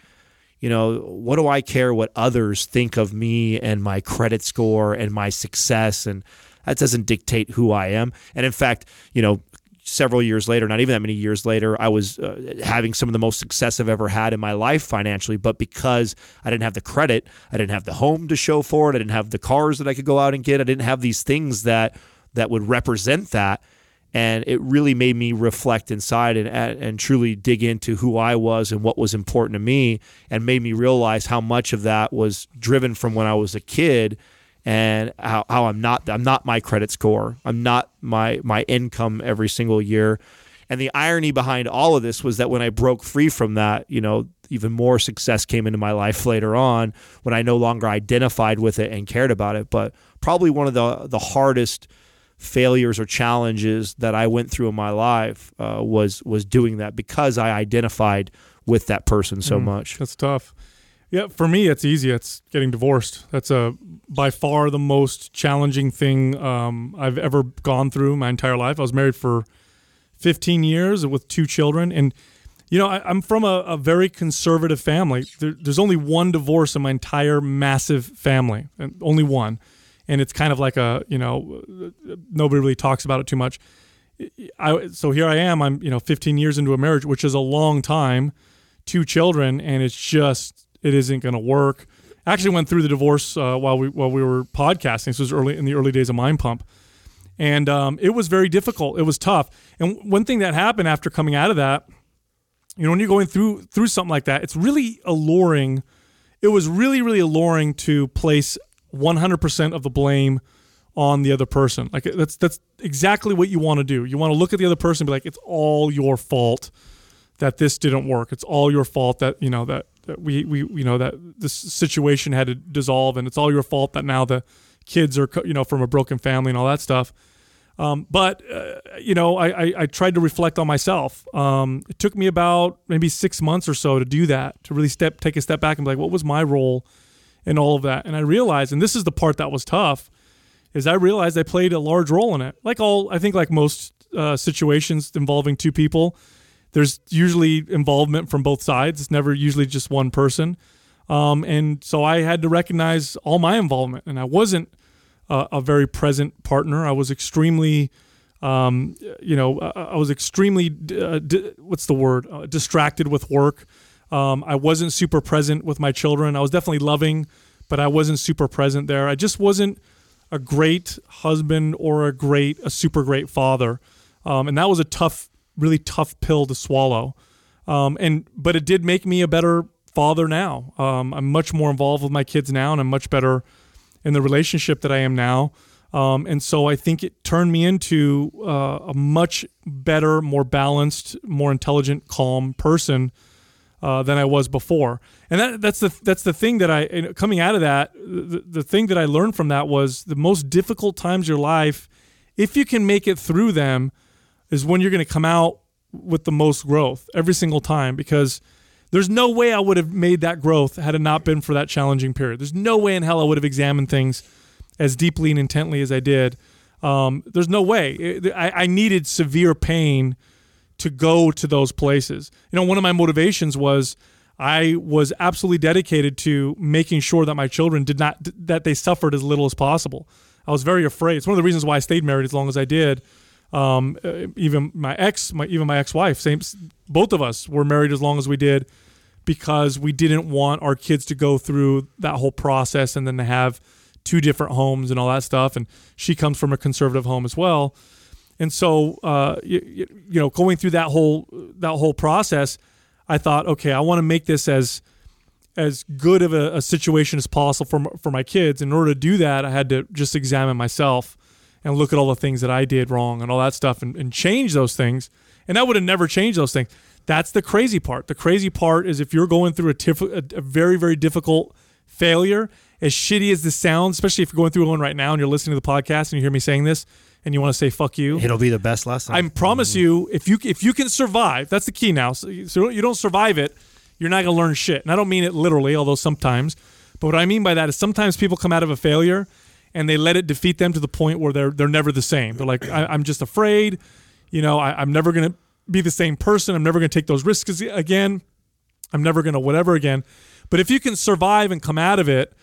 [SPEAKER 4] you know, what do I care what others think of me and my credit score and my success and that doesn't dictate who I am. And in fact, you know, several years later, not even that many years later, I was uh, having some of the most success I've ever had in my life financially. But because I didn't have the credit, I didn't have the home to show for it, I didn't have the cars that I could go out and get, I didn't have these things that that would represent that. And it really made me reflect inside and and truly dig into who I was and what was important to me, and made me realize how much of that was driven from when I was a kid and how, how I'm not I'm not my credit score. I'm not my my income every single year. And the irony behind all of this was that when I broke free from that, you know, even more success came into my life later on when I no longer identified with it and cared about it. But probably one of the the hardest failures or challenges that I went through in my life uh, was was doing that because I identified with that person so much.
[SPEAKER 2] That's tough. Yeah, for me, it's easy. It's getting divorced. That's a by far the most challenging thing um, I've ever gone through my entire life. I was married for 15 years with two children, and you know I, am from a, a, very conservative family. There, there's only one divorce in my entire massive family, and only one, and it's kind of like a you know nobody really talks about it too much. I, so here I am. I'm you know 15 years into a marriage, which is a long time, two children, and it's just it isn't going to work. Actually, went through the divorce uh, while we while we were podcasting. This was early in the early days of Mind Pump, and um, it was very difficult. It was tough. And one thing that happened after coming out of that, you know, when you're going through through something like that, it's really alluring. It was really really alluring to place 100% of the blame on the other person. Like that's that's exactly what you want to do. You want to look at the other person and be like, it's all your fault that this didn't work. It's all your fault that you know that that we we you know that this situation had to dissolve and it's all your fault that now the kids are you know from a broken family and all that stuff. Um, but uh, you know I, I, I tried to reflect on myself. Um, it took me about maybe six months or so to do that to really step take a step back and be like what was my role in all of that? And i realized and this is the part that was tough is i realized i played a large role in it. Like all i think like most uh, situations involving two people there's usually involvement from both sides. It's never usually just one person. Um, and so I had to recognize all my involvement, and I wasn't a, a very present partner. I was extremely, um, you know, I was extremely, uh, di- what's the word, uh, distracted with work. Um, I wasn't super present with my children. I was definitely loving, but I wasn't super present there. I just wasn't a great husband or a great, a super great father. Um, and that was a tough really tough pill to swallow. Um, and but it did make me a better father now. Um, I'm much more involved with my kids now, and I'm much better in the relationship that I am now. Um, and so I think it turned me into uh, a much better, more balanced, more intelligent, calm person uh, than I was before. And that, that's the that's the thing that I coming out of that. The, the thing that I learned from that was the most difficult times your life. If you can make it through them, is when you're going to come out with the most growth every single time because there's no way I would have made that growth had it not been for that challenging period. There's no way in hell I would have examined things as deeply and intently as I did. Um, there's no way. I, I needed severe pain to go to those places. You know, one of my motivations was I was absolutely dedicated to making sure that my children did not that they suffered as little as possible. I was very afraid. It's one of the reasons why I stayed married as long as I did um, uh, even my ex, my even my ex-wife, same, both of us were married as long as we did because we didn't want our kids to go through that whole process and then to have two different homes and all that stuff. And she comes from a conservative home as well, and so uh, you, you know, going through that whole that whole process, I thought, okay, I want to make this as as good of a, a situation as possible for for my kids. In order to do that, I had to just examine myself and look at all the things that I did wrong and all that stuff and, and change those things. And I would have never changed those things. That's the crazy part. The crazy part is if you're going through a, tif- a, a very, very difficult failure, as shitty as this sounds, especially if you're going through one right now and you're listening to the podcast and you hear me saying this and you want to say fuck you.
[SPEAKER 4] It'll be the best lesson.
[SPEAKER 2] I promise mm-hmm. you, if you if you can survive, that's the key now. So, you- so you don't survive it, you're not gonna learn shit. And I don't mean it literally, although sometimes. But what I mean by that is sometimes people come out of a failure and they let it defeat them to the point where they're they're never the same. They're like, I, I'm just afraid. You know, I, I'm never gonna be the same person. I'm never gonna take those risks again. I'm never gonna whatever again. But if you can survive and come out of it,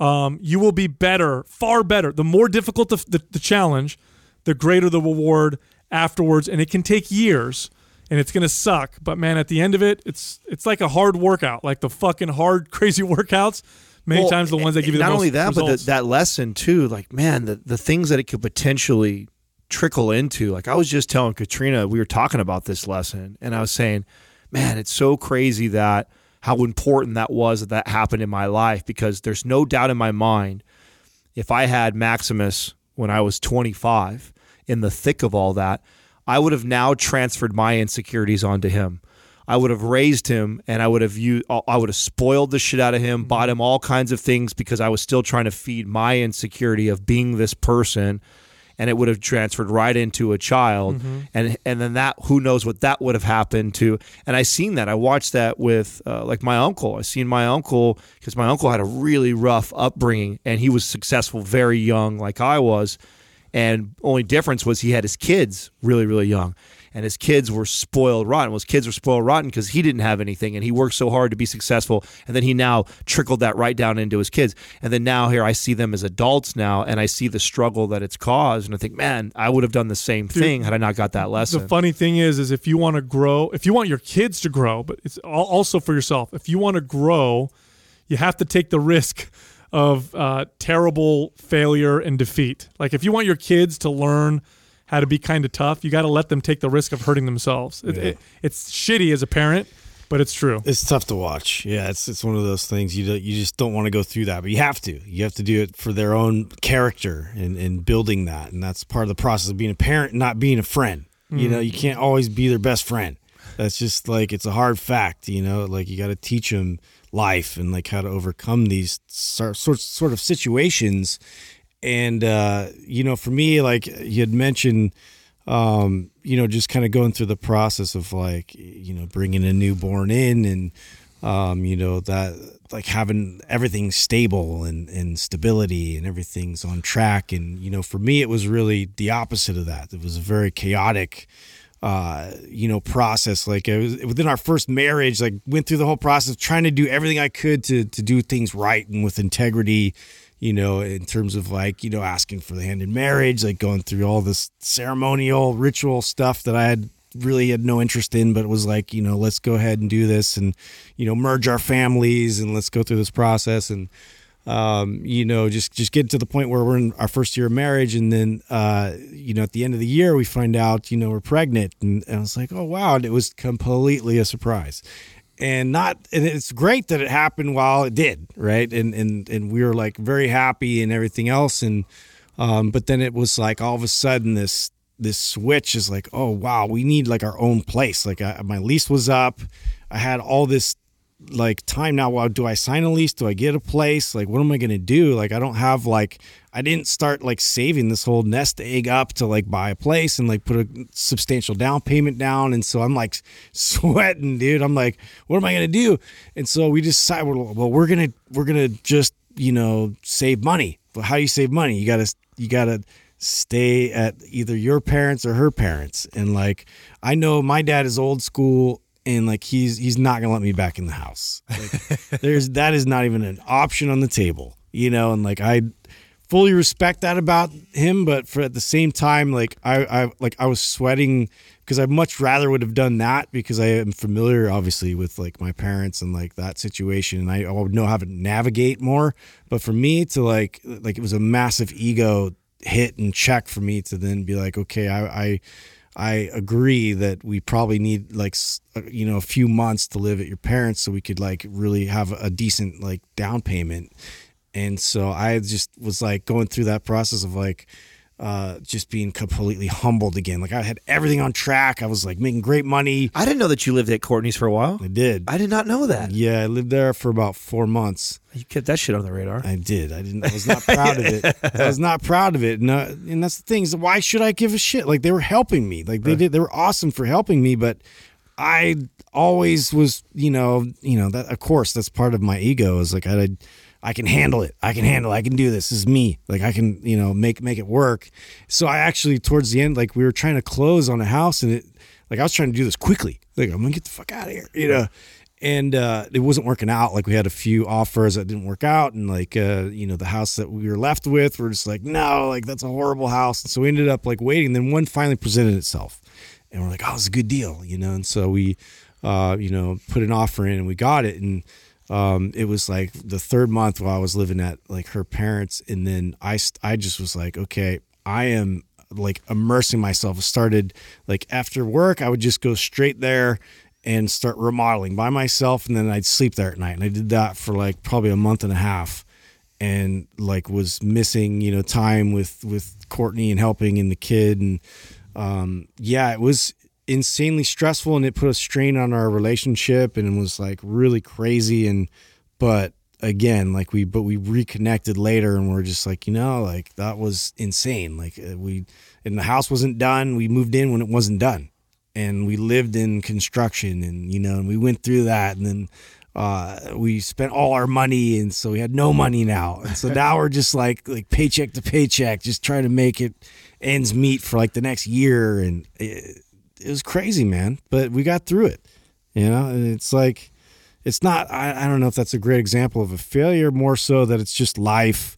[SPEAKER 2] um, you will be better, far better. The more difficult the, the, the challenge, the greater the reward afterwards. And it can take years, and it's gonna suck. But man, at the end of it, it's it's like a hard workout, like the fucking hard, (laughs) crazy workouts. Many
[SPEAKER 4] Well,
[SPEAKER 2] times the ones that give you the
[SPEAKER 4] not only that,
[SPEAKER 2] results.
[SPEAKER 4] but the, that lesson too. Like, man, the the things that it could potentially trickle into. Like, I was just telling Katrina, we were talking about this lesson, and I was saying, man, it's so crazy that how important that was that that happened in my life because there's no doubt in my mind if I had Maximus when I was 25 in the thick of all that, I would have now transferred my insecurities onto him. I would have raised him and I would have used, I would have spoiled the shit out of him, bought him all kinds of things because I was still trying to feed my insecurity of being this person and it would have transferred right into a child. And and then that who knows what that would have happened to. And i seen that. I watched that with uh, like my uncle. I seen my uncle because my uncle had a really rough upbringing and he was successful very young like i was. And only difference was he had his kids really really young and his kids were spoiled rotten. Well, his kids were spoiled rotten because he didn't have anything, and he worked so hard to be successful. And then he now trickled that right down into his kids. And then now here I see them as adults now, and I see the struggle that it's caused, and I think, man, I would have done the same thing had I not got that lesson.
[SPEAKER 2] The funny thing is, is if you want to grow, if you want your kids to grow, but it's also for yourself. If you want to grow, you have to take the risk of uh, terrible failure and defeat. Like if you want your kids to learn how to be kind of tough, you got to let them take the risk of hurting themselves. It, it, it's shitty as a parent, but it's true.
[SPEAKER 5] It's tough to watch. Yeah, it's it's one of those things you don't, you just don't want to go through that, but you have to. You have to do it for their own character and, and building that, and that's part of the process of being a parent, not being a friend. You know, you mm. can't always be their best friend. That's just like it's a hard fact. You know, like you got to teach them life and like how to overcome these sor- sorts sort of situations. And uh, you know, for me, like you had mentioned um, you know, just kind of going through the process of like, you know, bringing a newborn in and, um, you know, that like having everything stable and, and stability and everything's on track. And, you know, for me, it was really the opposite of that. It was a very chaotic, uh, you know, process. Like it was within our first marriage, like went through the whole process trying to do everything I could to, to do things right and with integrity you know, in terms of like, you know, asking for the hand in marriage, like going through all this ceremonial ritual stuff that I had really had no interest in, but was like, you know, let's go ahead and do this and, you know, merge our families and let's go through this process and, um, you know, just just get to the point where we're in our first year of marriage, and then, uh, you know, at the end of the year, we find out, you know, we're pregnant, and, and I was like, oh wow, and it was completely a surprise, and not, and it's great that it happened while it did, right, and and and we were like very happy and everything else, and um, but then it was like all of a sudden this this switch is like, oh wow, we need like our own place. Like I, my lease was up, I had all this like time now. Well, do I sign a lease? Do I get a place? Like, what am I gonna do? Like, I don't have like I didn't start like saving this whole nest egg up to like buy a place and like put a substantial down payment down. And so I'm like (laughs) sweating, dude. I'm like, what am I gonna do? And so we decided, well, we're gonna we're gonna just you know save money. But how do you save money? You gotta you gotta stay at either your parents or her parents. And like I know my dad is old school and like he's he's not gonna let me back in the house. Like, (laughs) there's that is not even an option on the table, you know. And like I fully respect that about him, but for at the same time, like I I like I was sweating because I much rather would have done that because I am familiar, obviously, with like my parents and like that situation, and I, I would know how to navigate more. But for me to like like it was a massive ego hit and check for me to then be like, okay, I. I I agree that we probably need like uh, you know a few months to live at your parents so we could like really have a decent like down payment. And so I just was like going through that process of like uh, just being completely humbled again. Like I had everything on track. I was like making great money.
[SPEAKER 4] I didn't know that you lived at Courtney's for a while.
[SPEAKER 5] I did.
[SPEAKER 4] I did not know that.
[SPEAKER 5] yeah, I lived there for about four months.
[SPEAKER 4] You kept that shit on the radar.
[SPEAKER 5] I did. I didn't. I was not proud of it. I was not proud of it. No, and that's the thing. Is why should I give a shit? Like they were helping me. Like they did. They were awesome for helping me. But I always was, you know, you know that. Of course, that's part of my ego. Is like I, I can handle it. I can handle. it. I can do this. This is me. Like I can, you know, make make it work. So I actually towards the end, like we were trying to close on a house, and it, like I was trying to do this quickly. Like I'm gonna get the fuck out of here, you know and uh, it wasn't working out. Like we had a few offers that didn't work out, and like uh, you know the house that we were left with, we're just like no, like that's a horrible house. And so we ended up like waiting. Then one finally presented itself, and we're like, oh, it's a good deal, you know. And so we, uh, you know, put an offer in, and we got it. And um, it was like the third month while I was living at like her parents, and then I I just was like, okay, I am like immersing myself. I started like after work, I would just go straight there and start remodeling by myself and then I'd sleep there at night and I did that for like probably a month and a half and like was missing you know time with with Courtney and helping and the kid and um yeah it was insanely stressful and it put a strain on our relationship and it was like really crazy and but again like we but we reconnected later and we're just like you know like that was insane. Like uh, we and the house wasn't done. We moved in when it wasn't done. And we lived in construction and you know and we went through that and then uh, we spent all our money and so we had no money now. And so now we're just like like paycheck to paycheck just trying to make it ends meet for like the next year and it, it was crazy man but we got through it you know and it's like it's not I, I don't know if that's a great example of a failure more so that it's just life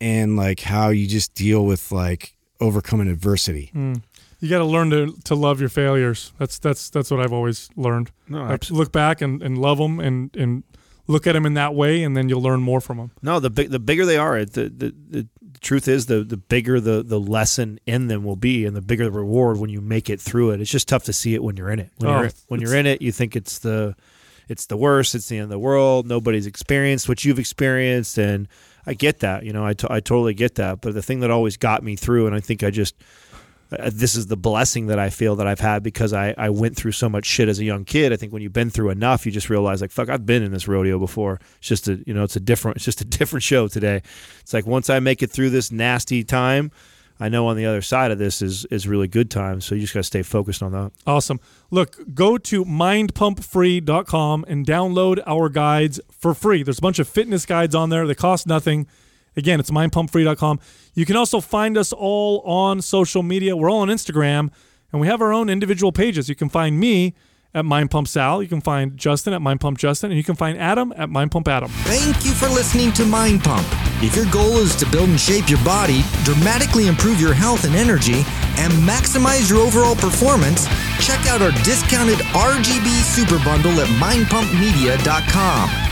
[SPEAKER 5] and like how you just deal with like overcoming adversity hmm.
[SPEAKER 2] You got to learn to to love your failures. That's that's that's what I've always learned.
[SPEAKER 4] No,
[SPEAKER 2] like, look back and, and love them and and look at them in that way, and then you'll learn more from them.
[SPEAKER 4] No, the big, the bigger they are, the, the the truth is the the bigger the the lesson in them will be, and the bigger the reward when you make it through it. It's just tough to see it when you're in it. When
[SPEAKER 2] Oh,
[SPEAKER 4] you're when you're in it, you think it's the it's the worst. It's the end of the world. Nobody's experienced what you've experienced, and I get that. You know, I, t- I totally get that. But the thing that always got me through, and I think I just uh, this is the blessing that I feel that I've had because I, I went through so much shit as a young kid. I think when you've been through enough, you just realize like fuck, I've been in this rodeo before. It's just a you know it's a different it's just a (laughs) different show today. It's like once I make it through this nasty time, I know on the other side of this is is really good times. So you just got to stay focused on that.
[SPEAKER 2] Awesome. Look, go to mindpumpfree.com and download our guides for free. There's a bunch of fitness guides on there. They cost nothing. Again, it's mindpumpfree.com. You can also find us all on social media. We're all on Instagram, and we have our own individual pages. You can find me at Mind Pump Sal. You can find Justin at Mind Pump Justin, and you can find Adam at Mind Pump Adam.
[SPEAKER 6] Thank you for listening to Mind Pump. If your goal is to build and shape your body, dramatically improve your health and energy, and maximize your overall performance, check out our discounted RGB Super Bundle at mindpumpmedia.com.